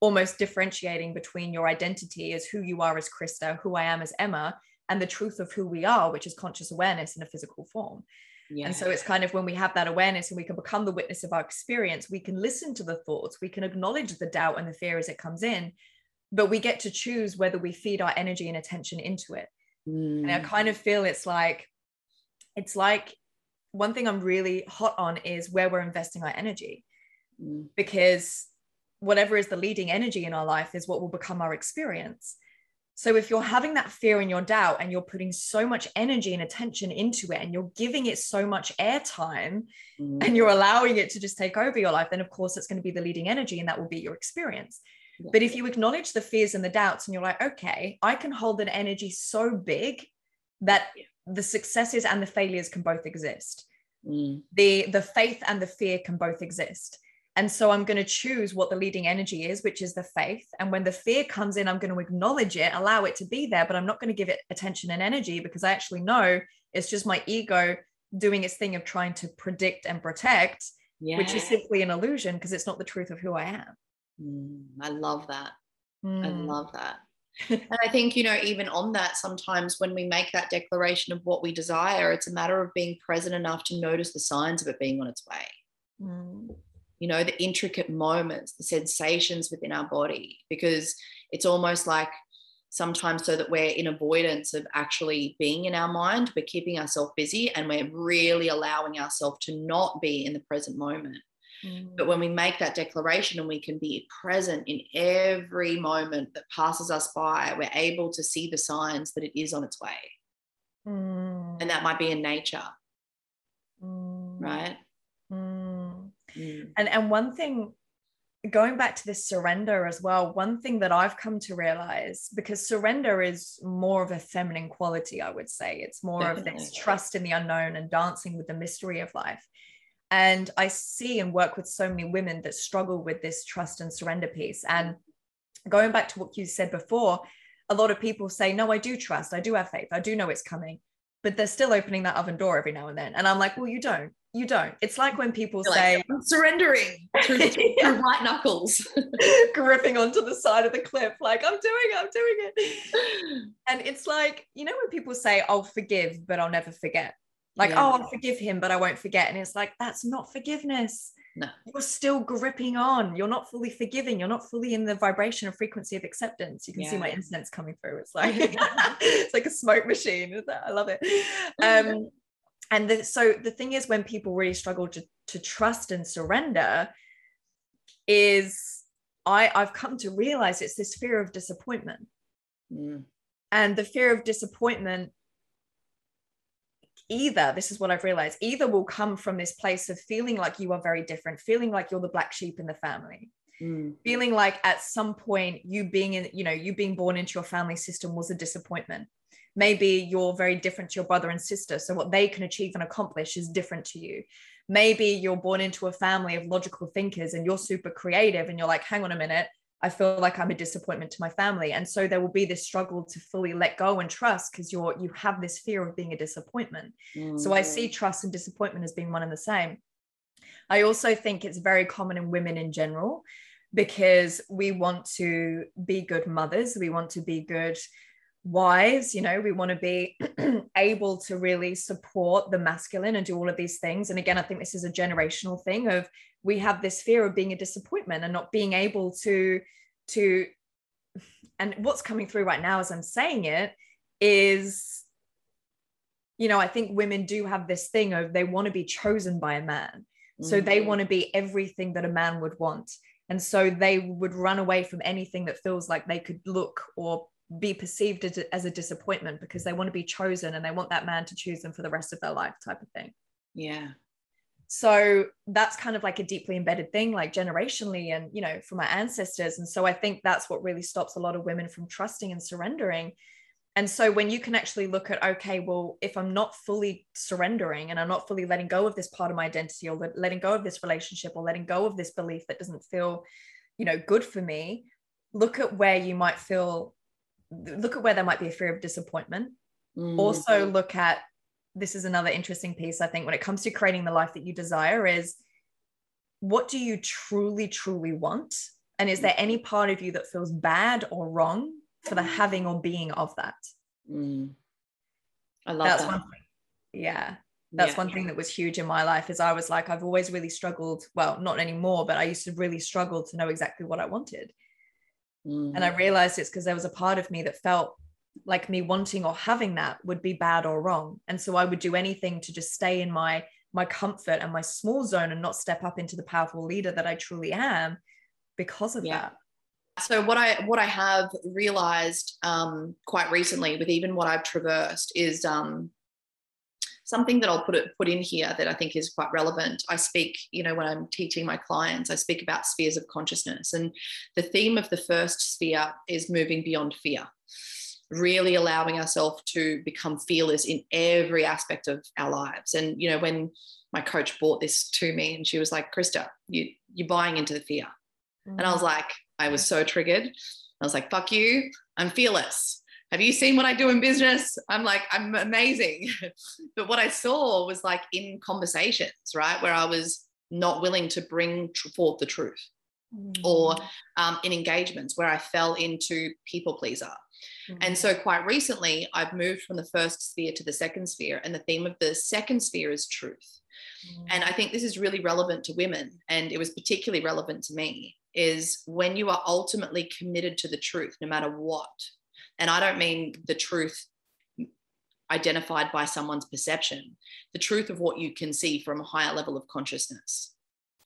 almost differentiating between your identity as who you are as krista who i am as emma and the truth of who we are, which is conscious awareness in a physical form. And so it's kind of when we have that awareness and we can become the witness of our experience, we can listen to the thoughts, we can acknowledge the doubt and the fear as it comes in, but we get to choose whether we feed our energy and attention into it. Mm. And I mm. kind of feel it's like, it's like one thing I'm really hot on is where we're investing our energy. Mm. Because whatever is the leading energy in our life is what will become our experience. So if you're having that fear and your doubt and you're putting so much energy and attention into it and you're giving it so much airtime mm. and you're allowing it to just take over your life, then of course it's going to be the leading energy and that will be your experience. Yeah. But if you acknowledge the fears and the doubts and you're like, okay, I can hold an energy so big that the successes and the failures can both exist. Mm. The the faith and the fear can both exist. And so I'm going to choose what the leading energy is, which is the faith. And when the fear comes in, I'm going to acknowledge it, allow it to be there, but I'm not going to give it attention and energy because I actually know it's just my ego doing its thing of trying to predict and protect, which is simply an illusion because it's not the truth of who I am. Mm, I love that. Mm. I love that. and I think, you know, even on that, sometimes when we make that declaration of what we desire, it's a matter of being present enough to notice the signs of it being on its way. Mm you know, the intricate moments, the sensations within our body, because it's almost like sometimes so that we're in avoidance of actually being in our mind, we're keeping ourselves busy and we're really allowing ourselves to not be in the present moment. Mm. But when we make that declaration and we can be present in every moment that passes us by, we're able to see the signs that it is on its way. Mm. And that might be in nature, mm. right? Mm. And and one thing going back to this surrender as well, one thing that I've come to realize because surrender is more of a feminine quality, I would say. It's more Definitely. of this trust in the unknown and dancing with the mystery of life. And I see and work with so many women that struggle with this trust and surrender piece. And going back to what you said before, a lot of people say, No, I do trust, I do have faith, I do know it's coming, but they're still opening that oven door every now and then. And I'm like, Well, you don't you don't. It's like when people You're say, like, I'm surrendering through, through white knuckles, gripping onto the side of the cliff, like, I'm doing it, I'm doing it. And it's like, you know, when people say, I'll forgive, but I'll never forget. Like, yeah. oh, I'll forgive him, but I won't forget. And it's like, that's not forgiveness. No. You're still gripping on. You're not fully forgiving. You're not fully in the vibration or frequency of acceptance. You can yeah. see my incense coming through. It's like it's like a smoke machine. I love it. Um, and the, so the thing is when people really struggle to, to trust and surrender is I, I've come to realize it's this fear of disappointment. Mm. And the fear of disappointment, either, this is what I've realized, either will come from this place of feeling like you are very different, feeling like you're the black sheep in the family, mm. feeling like at some point you being in, you know, you being born into your family system was a disappointment maybe you're very different to your brother and sister so what they can achieve and accomplish is different to you maybe you're born into a family of logical thinkers and you're super creative and you're like hang on a minute I feel like I'm a disappointment to my family. And so there will be this struggle to fully let go and trust because you're you have this fear of being a disappointment. Mm-hmm. So I see mm. trust and disappointment as being one and the same. I also think it's very common in women in general because we want to be good mothers, we want to be good wives you know we want to be able to really support the masculine and do all of these things. And again i think this is a generational thing of we have this fear of being a disappointment and not being able to to and what's coming through right now as i'm saying it is you know i think women do have this thing of they want to be chosen by a man. So mm-hmm. they want to be everything that a man would want. And so they would run away from anything that feels like they could look or be perceived as a, as a disappointment because they want to be chosen and they want that man to choose them for the rest of their life type of thing. Yeah. So that's kind of like a deeply embedded thing like generationally and you know from our ancestors. And so i think that's what really stops a lot of women from trusting and surrendering. And so when you can actually look at okay well if i'm not fully surrendering and i'm not fully letting go of this part of my identity or letting go of this relationship or letting go of this belief that doesn't feel you know good for me look at where you might feel look at where there might be a fear of disappointment. Mm. Also, look at this is another interesting piece, I think, when it comes to creating the life that you desire is what do you truly, truly want? And is there any part of you that feels bad or wrong for the having or being of that? Mm. I love that's that. one thing. Yeah. That's Yeah. one thing that was huge in my life is I was like, I've always really struggled. Well, not anymore, but I used to really struggle to know exactly what I wanted. Mm. And I realized it's because there was a part of me that felt like me wanting or having that would be bad or wrong. And so I would do anything to just stay in my my comfort and my small zone and not step up into the powerful leader that I truly am because of Yeah. that. so what i what i have realized um, quite recently with even what i've traversed is um, something that i'll put it put in here that i think is quite relevant i speak you know when i'm teaching my clients i speak about spheres of consciousness and the theme of the first sphere is moving beyond fear really allowing ourselves to become fearless in every aspect of our lives and you know when my coach brought this to me and she was like krista you you're buying into the fear and I mm. was like, I was so triggered. I was like, fuck you. I'm fearless. Have you seen what I do in business? I'm like, I'm amazing. but what I saw was like in conversations, right? Where I was not willing to bring forth the truth mm. or um, in engagements where I fell into people pleaser. Mm. And so, quite recently, I've moved from the first sphere to the second sphere. And the theme of the second sphere is truth. Mm. And I think this is really relevant to women. And it was particularly relevant to me is when you are ultimately committed to the truth, no matter what. And I don't mean the truth identified by someone's perception, the truth of what you can see from a higher level of consciousness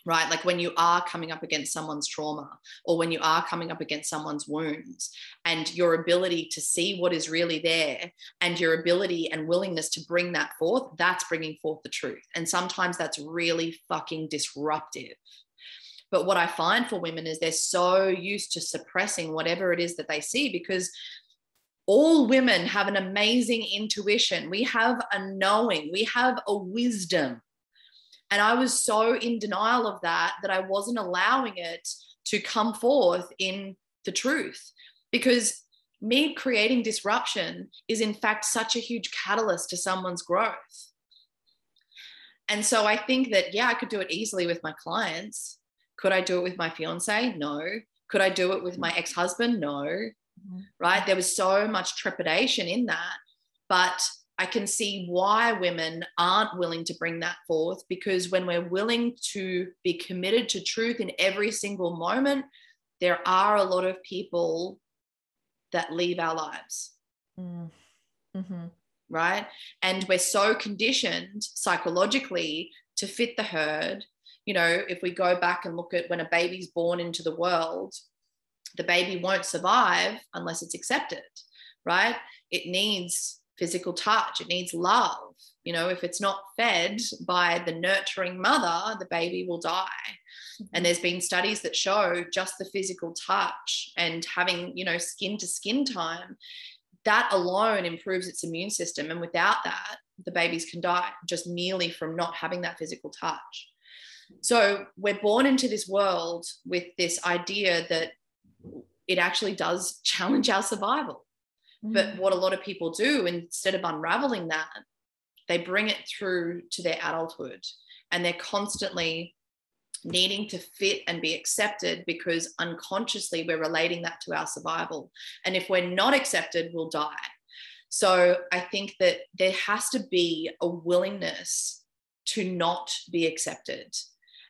right? Like when you are coming up against someone's trauma or when you are coming up against someone's wounds and your ability to see what is really there and your ability and willingness to bring that forth, that's bringing forth the truth. And sometimes that's really fucking disruptive. But what I find for women is they're so used to suppressing whatever it is that they see because all women have an amazing intuition. We have a knowing, we have a wisdom and I was so in denial of that that I wasn't allowing it to come forth in the truth because me creating disruption is, in fact, such a huge catalyst to someone's growth. And so I think that, yeah, I could do it easily with my clients. Could I do it with my fiance? No. Could I do it with my ex husband? No. Mm-hmm. Right. There was so much trepidation in that. But I can see why women aren't willing to bring that forth because when we're willing to be committed to truth in every single moment, there are a lot of people that leave our lives. Mm-hmm. Right. And we're so conditioned psychologically to fit the herd. You know, if we go back and look at when a baby's born into the world, the baby won't survive unless it's accepted, right? It needs physical touch. It needs love. You know if it's not fed by the nurturing mother the baby will die. And there's been studies that show just the physical touch and having you know skin to skin time that alone improves its immune system. And without that the babies can die just merely from not having that physical touch. So we're born into this world with this idea that it actually does challenge our survival mm. but what a lot of people do, instead of unraveling that, they bring it through to their adulthood and they're constantly needing to fit and be accepted because unconsciously we're relating that to our survival. And if we're not accepted, we'll die. So I think that there has to be a willingness to not be accepted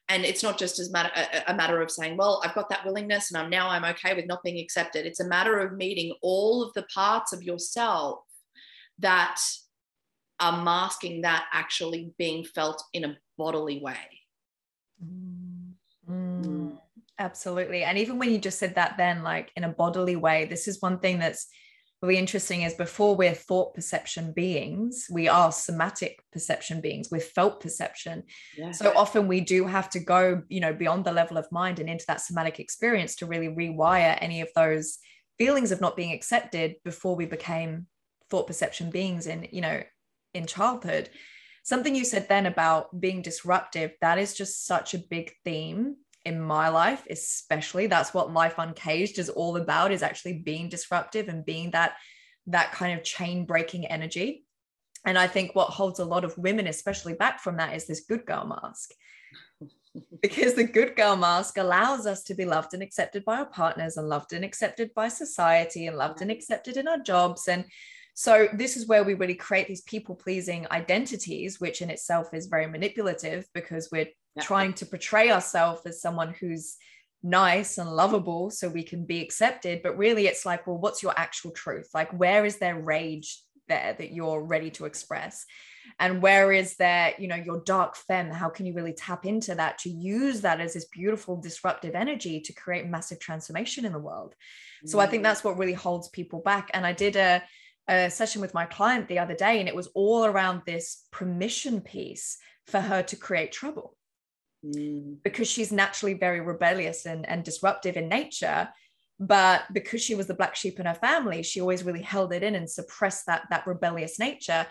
and it's not just as matter, a, a, matter of saying well i've got that willingness and i'm now i'm okay with not being accepted. It's a matter of meeting all of the parts of yourself that are masking that actually being felt in a bodily way. Mm, absolutely. And even when you just said that then like in a bodily way this is one thing that's really interesting is before we're thought perception beings, we are somatic perception beings. We're felt perception. yeah. So often we do have to go, you know, beyond the level of mind and into that somatic experience to really rewire any of those feelings of not being accepted before we became thought perception beings in, you know, in childhood. Something you said then about being disruptive, that is just such a big theme in my life especially that's what life uncaged is all about is actually being disruptive and being that that kind of chain breaking energy. And i think what holds a lot of women especially back from that is this good girl mask. Because the good girl mask allows us to be loved and accepted by our partners and loved and accepted by society and loved and mm. accepted in our jobs. And So this is where we really create these people pleasing identities, which in itself is very manipulative because we're yeah. trying to portray ourselves as someone who's nice and lovable so we can be accepted. But really, it's like, well, what's your actual truth? Like, where is there rage there that you're ready to express? And where is there, you know, your dark femme? How can you really tap into that to use that as this beautiful disruptive energy to create massive transformation in the world? So I think mm. that's what really holds people back. And I did a, a session with my client the other day, and it was all around this permission piece for her to create trouble mm. because she's naturally very rebellious and, and disruptive in nature but because she was the black sheep in her family she always really held it in and suppressed that that rebellious nature.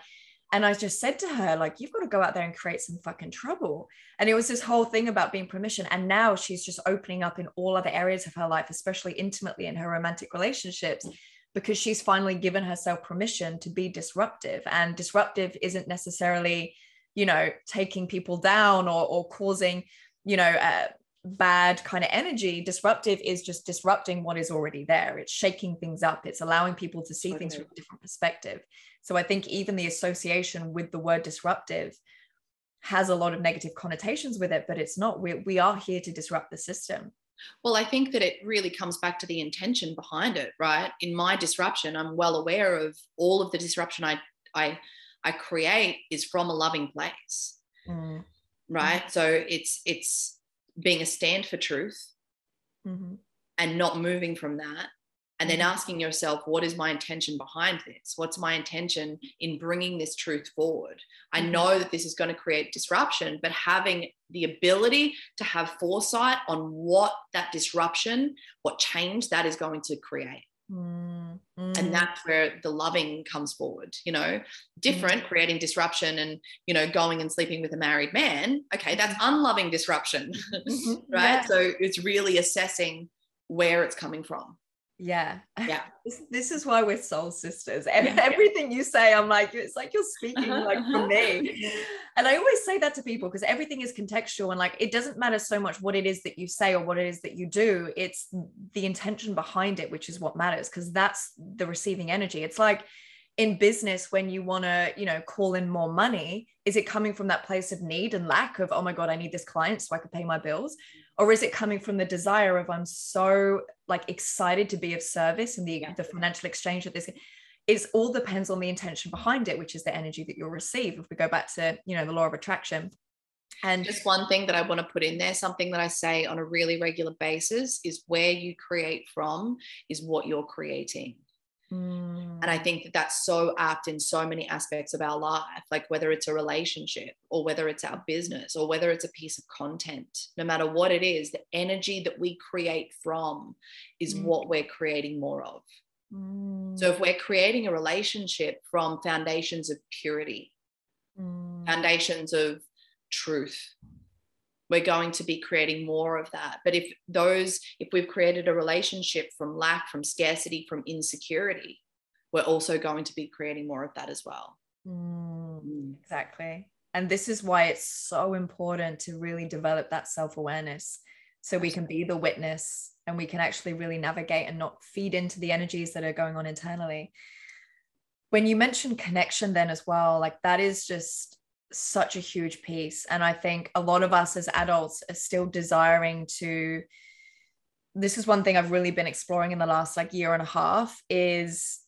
And i just said to her like you've got to go out there and create some fucking trouble. And it was this whole thing about being permission. And now she's just opening up in all other areas of her life especially intimately in her romantic relationships because she's finally given herself permission to be disruptive. And disruptive isn't necessarily you know taking people down or, or causing you know uh, bad kind of energy disruptive is just disrupting what is already there it's shaking things up it's allowing people to see okay. things from a different perspective so i think even the association with the word disruptive has a lot of negative connotations with it but it's not we, we are here to disrupt the system well, I think that it really comes back to the intention behind it, right? In my disruption, I'm well aware of all of the disruption I I I create is from a loving place. Mm. Right. So it's it's being a stand for truth mm-hmm. and not moving from that. And then mm-hmm. asking yourself, what is my intention behind this? What's my intention in bringing this truth forward? I mm-hmm. know that this is going to create disruption, but having the ability to have foresight on what that disruption, what change that is going to create. Mm, mm. And that's where the loving comes forward, you know, different, mm. creating disruption and, you know, going and sleeping with a married man. Okay, that's mm-hmm. unloving disruption, mm-hmm. right? Yeah. So it's really assessing where it's coming from yeah. Yeah this, this, is why we're soul sisters. And yeah. everything you say i'm like it's like you're speaking uh-huh, like for me. And i always say that to people because everything is contextual and like it doesn't matter so much what it is that you say or what it is that you do it's the intention behind it which is what matters because that's the receiving energy. It's like in business when you want to you know call in more money is it coming from that place of need and lack of oh my god i need this client so i can pay my bills or is it coming from the desire of i'm so like excited to be of service and the yeah. the financial exchange that this is all depends on the intention behind it which is the energy that you'll receive if we go back to you know the law of attraction and just one thing that I want to put in there, something that I say on a really regular basis is where you create from is what you're creating. Mm. And I think that that's so apt in so many aspects of our life, like whether it's a relationship or whether it's our business or whether it's a piece of content, no matter what it is, the energy that we create from is mm. what we're creating more of. Mm. So if we're creating a relationship from foundations of purity, mm. foundations of truth, we're going to be creating more of that. But if those if we've created a relationship from lack from scarcity from insecurity we're also going to be creating more of that as well. Mm, mm. exactly. And this is why it's so important to really develop that self-awareness so we can be the witness and we can actually really navigate and not feed into the energies that are going on internally. When you mentioned connection then as well like that is just such a huge piece. And I think a lot of us as adults are still desiring to. This is one thing I've really been exploring in the last like year and a half is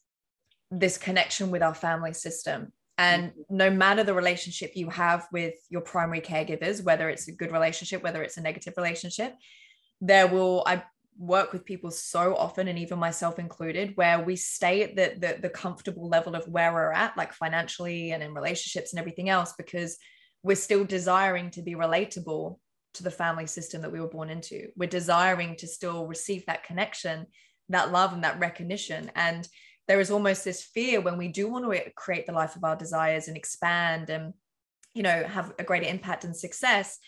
this connection with our family system. And mm-hmm. no matter the relationship you have with your primary caregivers, whether it's a good relationship, whether it's a negative relationship, there will, I work with people so often and even myself included where we stay at the, the, the comfortable level of where we're at like financially and in relationships and everything else because we're still desiring to be relatable to the family system that we were born into. We're desiring to still receive that connection that love and that recognition. And there is almost this fear when we do want to create the life of our desires and expand and you know have a greater impact and success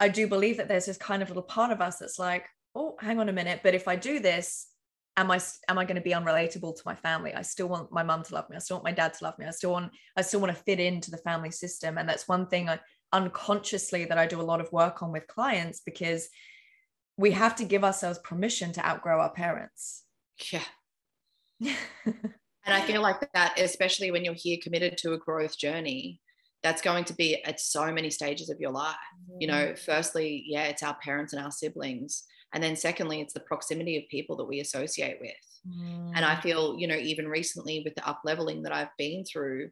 i do believe that there's this kind of little part of us that's like oh hang on a minute but if i do this am i am i going to be unrelatable to my family i still want my mum to love me i still want my dad to love me i still want i still want to fit into the family system and that's one thing i unconsciously that i do a lot of work on with clients because we have to give ourselves permission to outgrow our parents yeah and I feel like that, especially when you're here committed to a growth journey, that's going to be at so many stages of your life. You know, Mm. firstly, yeah, it's our parents and our siblings. And then secondly, it's the proximity of people that we associate with. And I Mm. feel, you know, even recently with the up leveling that I've been through,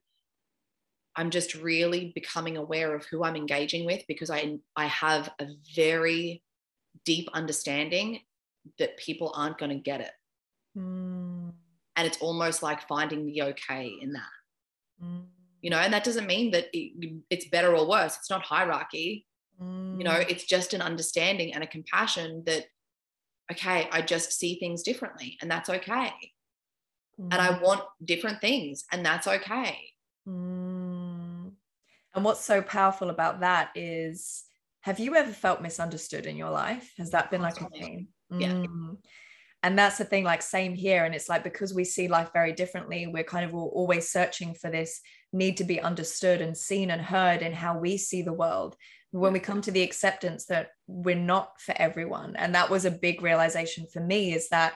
I'm just really becoming aware of who I'm engaging with because I I have a very deep understanding that people aren't going to get it. Mm. And it's almost like finding the okay in that. Mm. You know, and that doesn't mean that it, it's better or worse. It's not hierarchy. You know, Mm. it's just an understanding and a compassion that okay, I just see things differently and that's okay. And Mm. I want different things and that's okay. Mm. And what's so powerful about that is have you ever felt misunderstood in your life? Has that been like a thing? Yeah. Mm. And that's the thing, like, same here. And it's like because we see life very differently, we're kind of al- always searching for this need to be understood and seen and heard in how we see the world. When we come to the acceptance that we're not for everyone. And that was a big realization for me is that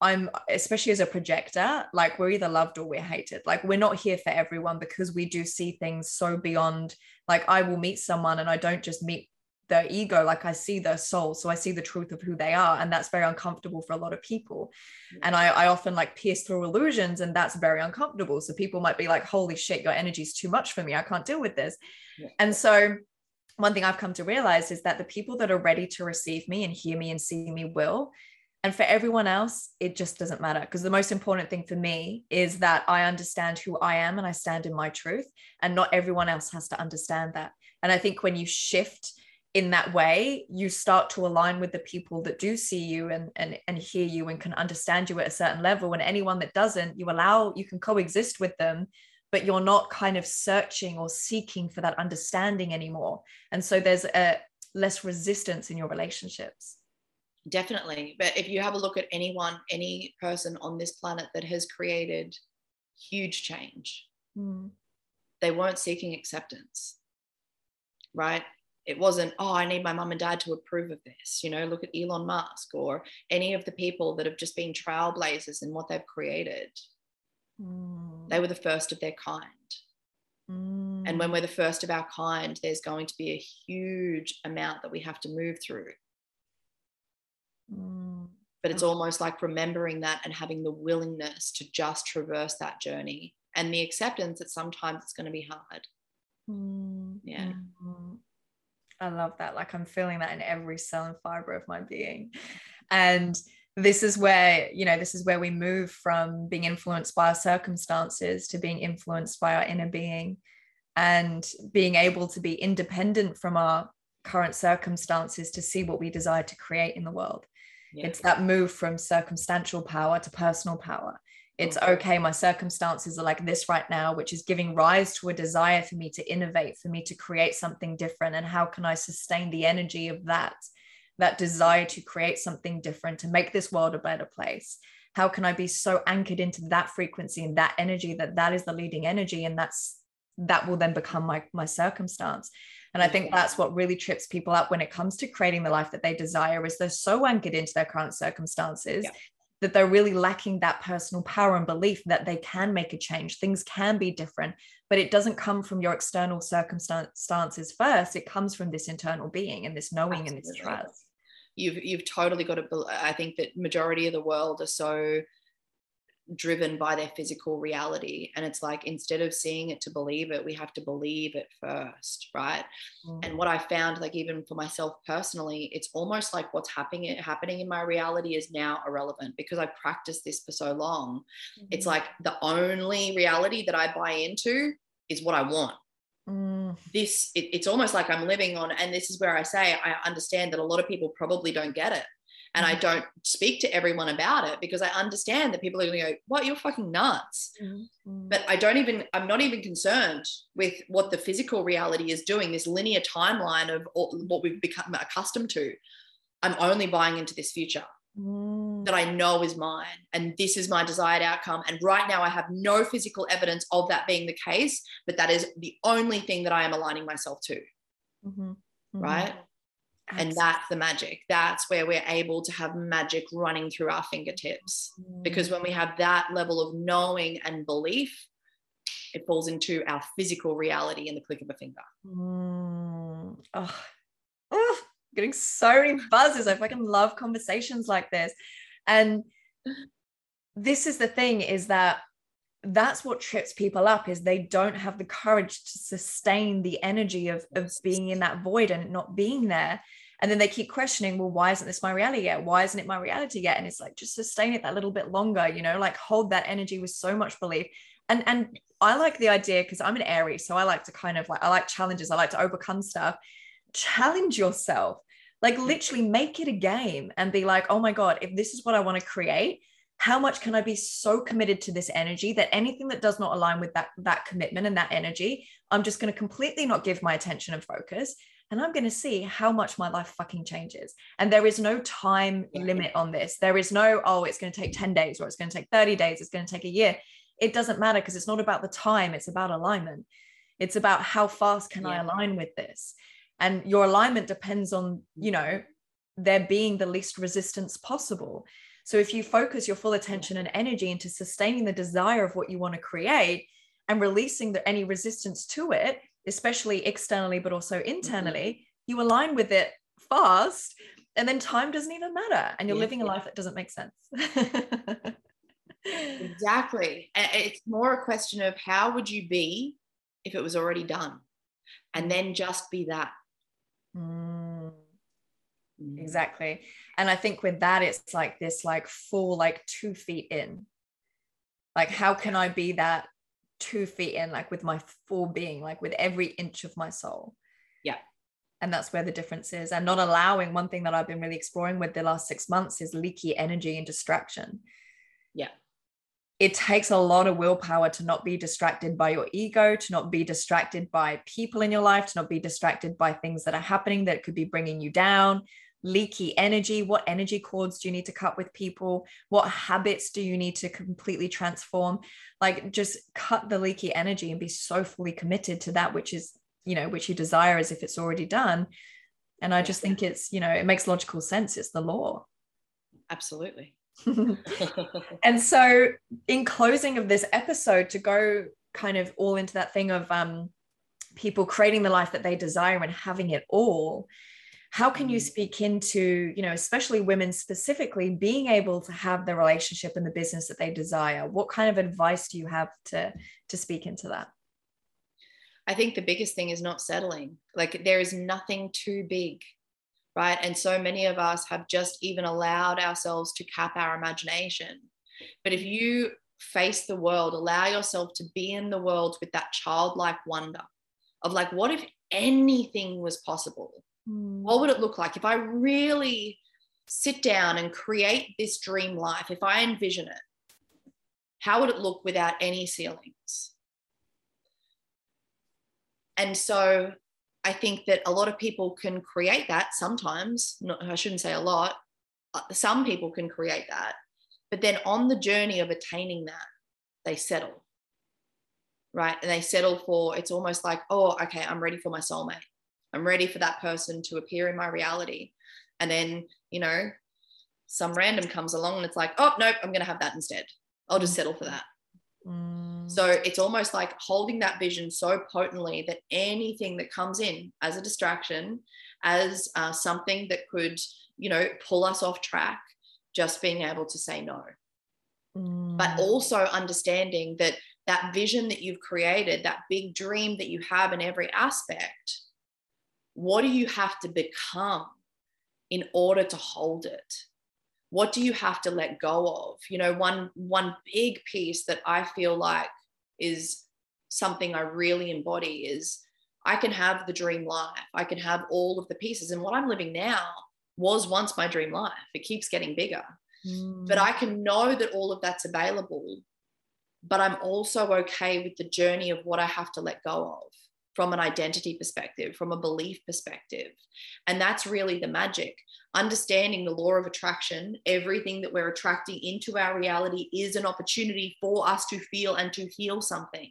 I'm especially as a projector, like we're either loved or we're hated. Like we're not here for everyone because we do see things so beyond. Like I will meet someone and I don't just meet their ego, like I see their soul. So I see the truth of who they are. And that's very uncomfortable for a lot of people. And I, I often like pierce through illusions and that's very uncomfortable. So people might be like, holy shit, your energy's too much for me. I can't deal with this. Yeah. And so one thing I've come to realize is that the people that are ready to receive me and hear me and see me will. And for everyone else, it just doesn't matter. Because the most important thing for me is that I understand who I am and I stand in my truth. And not everyone else has to understand that. And I think when you shift in that way, you start to align with the people that do see you and, and, and hear you and can understand you at a certain level. And anyone that doesn't, you allow, you can coexist with them, but you're not kind of searching or seeking for that understanding anymore. And so there's a less resistance in your relationships. Definitely. But if you have a look at anyone, any person on this planet that has created huge change, Mm. they weren't seeking acceptance, right? It wasn't, oh, I need my mum and dad to approve of this. You know, look at Elon Musk or any of the people that have just been trailblazers in what they've created. Mm. They were the first of their kind. Mm. And when we're the first of our kind, there's going to be a huge amount that we have to move through. Mm. But it's almost like remembering that and having the willingness to just traverse that journey and the acceptance that sometimes it's going to be hard. Mm. Yeah. Mm. I love that. Like I'm feeling that in every cell and fiber of my being. And this is where, you know, this is where we move from being influenced by our circumstances to being influenced by our inner being and being able to be independent from our current circumstances to see what we desire to create in the world. Yeah. It's that move from circumstantial power to personal power. It's okay, my circumstances are like this right now, which is giving rise to a desire for me to innovate, for me to create something different. And how can I sustain the energy of that, that desire to create something different, to make this world a better place? How can I be so anchored into that frequency and that energy that that is the leading energy? And that's that will then become my my circumstance. And I think that's what really trips people up when it comes to creating the life that they desire is they're so anchored into their current circumstances Yeah. that they're really lacking that personal power and belief that they can make a change. Things can be different, but it doesn't come from your external circumstances first. It comes from this internal being and this knowing and this trust. You've you've totally got to. I think that majority of the world are so driven by their physical reality, and it's like instead of seeing it to believe it, we have to believe it first, right? And what I found, like even for myself personally, it's almost like what's happening happening in my reality is now irrelevant because I practiced this for so long. It's like the only reality that I buy into is what I want. Mm, This it, it's almost like I'm living on, and this is where I say I understand that a lot of people probably don't get it. And I Mhm. don't speak to everyone about it because I understand that people are going to go, What, you're fucking nuts mm, mm. but I don't even, I'm not even concerned with what the physical reality is doing, this linear timeline of all, what we've become accustomed to. I'm only buying into this future Mm, that I know is mine, and this is my desired outcome. And right now, I have no physical evidence of that being the case, but that is the only thing that I am aligning myself to, mhm, mhm. right? and that's the magic that's where we're able to have magic running through our fingertips mm. because when we have that level of knowing and belief it falls into our physical reality in the click of a finger mm. oh. oh getting so many buzzes i fucking love conversations like this and this is the thing is that that's what trips people up is they don't have the courage to sustain the energy of, of being in that void and not being there. And then they keep questioning well why isn't this my reality yet? Why isn't it my reality yet? And it's like just sustain it that little bit longer you know like hold that energy with so much belief. And and i like the idea because i'm an aries so i like to kind of like i like challenges i like to overcome stuff. Challenge yourself like literally make it a game and be like oh my god if this is what i want to create how much can i be so committed to this energy that anything that does not align with that that commitment and that energy i'm just going to completely not give my attention and focus and i'm going to see how much my life fucking changes. And there is no time limit on this. There is no oh it's going to take 10 days or it's going to take 30 days it's going to take a year. It doesn't matter because it's not about the time it's about alignment. It's about how fast can yeah. i align with this and your alignment depends on you know there being the least resistance possible so if you focus your full attention and energy into sustaining the desire of what you want to create and releasing the, any resistance to it, especially externally, but also internally, mm-hmm. you align with it fast. And then time doesn't even matter. And you're living a life that doesn't make sense. exactly. It's more a question of how would you be if it was already done? And mm. then just be that. Mm. Mm. Exactly. And I think with that, it's like this like full, like two feet in. Like, how can I be that two feet in, like with my full being, like with every inch of my soul? Yeah. And that's where the difference is. And not allowing one thing that I've been really exploring with the last six months is leaky energy and distraction. Yeah it takes a lot of willpower to not be distracted by your ego, to not be distracted by people in your life, to not be distracted by things that are happening that could be bringing you down, leaky energy what energy cords do you need to cut with people? What habits do you need to completely transform? Like just cut the leaky energy and be so fully committed to that which is you know which you desire as if it's already done. And i just think it's you know it makes logical sense. It's the law. Absolutely and so in closing of this episode to go kind of all into that thing of um people creating the life that they desire and having it all how can you mm. speak into you know especially women specifically being able to have the relationship and the business that they desire? What kind of advice do you have to to speak into that? I think the biggest thing is not settling. Like there is nothing too big right and so many of us have just even allowed ourselves to cap our imagination but if you face the world allow yourself to be in the world with that childlike wonder of like what if anything was possible Mm. What would it look like if I really sit down and create this dream life? If I envision it, how would it look without any ceilings? And so I think that a lot of people can create that sometimes. Not, I shouldn't say a lot. Uh, some people can create that. But then on the journey of attaining that, they settle. Right. And they settle for it's almost like, oh, okay, I'm ready for my soulmate. I'm ready for that person to appear in my reality. And then, you know, some random comes along and it's like, oh, nope, I'm going to have that instead. I'll just settle for that. Mm. So it's almost like holding that vision so potently that anything that comes in as a distraction, as uh, something that could, you know, pull us off track, just being able to say no. Mm. But also understanding that that vision that you've created, that big dream that you have in every aspect, what do you have to become in order to hold it what do you have to let go of? You know one one big piece that i feel like is something i really embody is i can have the dream life. I can have all of the pieces. And what i'm living now was once my dream life. It keeps getting bigger. Mm. but i can know that all of that's available but i'm also okay with the journey of what i have to let go of from an identity perspective, from a belief perspective. And that's really the magic. Understanding the law of attraction, everything that we're attracting into our reality is an opportunity for us to feel and to heal something.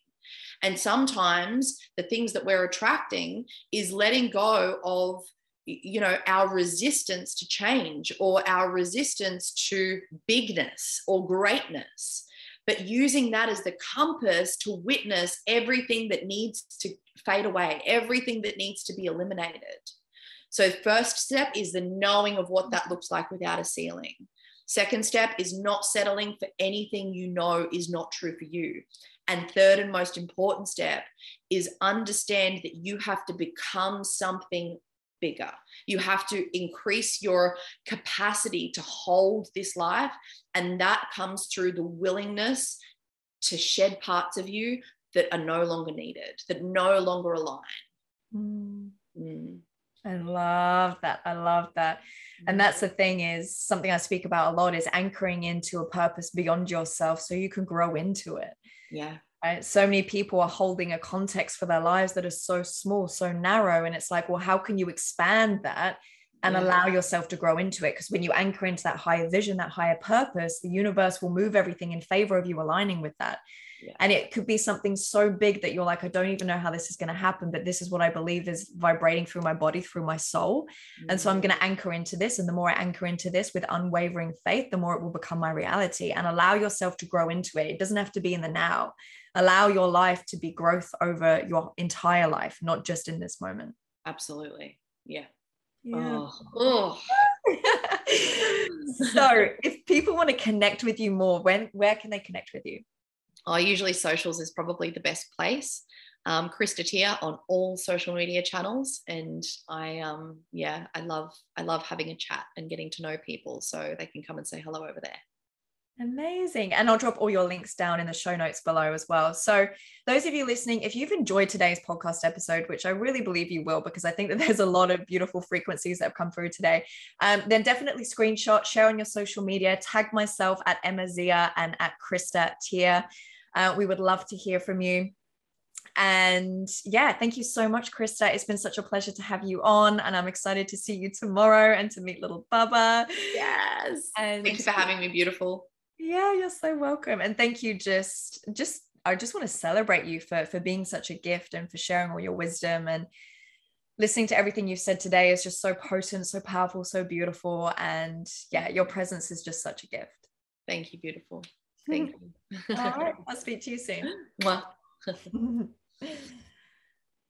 And sometimes the things that we're attracting is letting go of you know our resistance to change or our resistance to bigness or greatness but using that as the compass to witness everything that needs to fade away everything that needs to be eliminated. So first step is the knowing of what that looks like without a ceiling. Second step is not settling for anything you know is not true for you. And third and most important step is understand that you have to become something bigger. You have to increase your capacity to hold this life. And that comes through the willingness to shed parts of you that are no longer needed, that no longer align. Mm. Mm. I love that. I love that. And that's the thing is something I speak about a lot is anchoring into a purpose beyond yourself so you can grow into it. Yeah. Right? So many people are holding a context for their lives that is so small, so narrow. And it's like, well, how can you expand that and yeah. allow yourself to grow into it? Because when you anchor into that higher vision, that higher purpose, the universe will move everything in favor of you aligning with that. Yeah. And it could be something so big that you're like, I don't even know how this is going to happen, but this is what I believe is vibrating through my body, through my soul. Mm-hmm. And so I'm mm. going to anchor into this. And the more I anchor into this with unwavering faith, the more it will become my reality and allow yourself to grow into it. It doesn't have to be in the now allow your life to be growth over your entire life, not just in this moment. Absolutely. Yeah. Yeah. Oh. oh. so if people want to connect with you more, when where can they connect with you? Oh, usually socials is probably the best place. Um, Krista Tier on all social media channels, and I um yeah I love I love having a chat and getting to know people, so they can come and say hello over there. Amazing. And I'll drop all your links down in the show notes below as well. So, those of you listening, if you've enjoyed today's podcast episode, which I really believe you will, because I think that there's a lot of beautiful frequencies that have come through today, um, then definitely screenshot, share on your social media, tag myself at Emma Zia and at Krista Tier. Uh, we would love to hear from you. And yeah, thank you so much, Krista. It's been such a pleasure to have you on, and I'm excited to see you tomorrow and to meet little Bubba. Yes. And thank you for having me, beautiful. Yeah, you're so welcome. And thank you just just I just want to celebrate you for for being such a gift and for sharing all your wisdom and listening to everything you've said today is just so potent, so powerful, so beautiful and yeah, your presence is just such a gift. Thank you, beautiful. Thank you. all right, I'll speak to you soon. Well.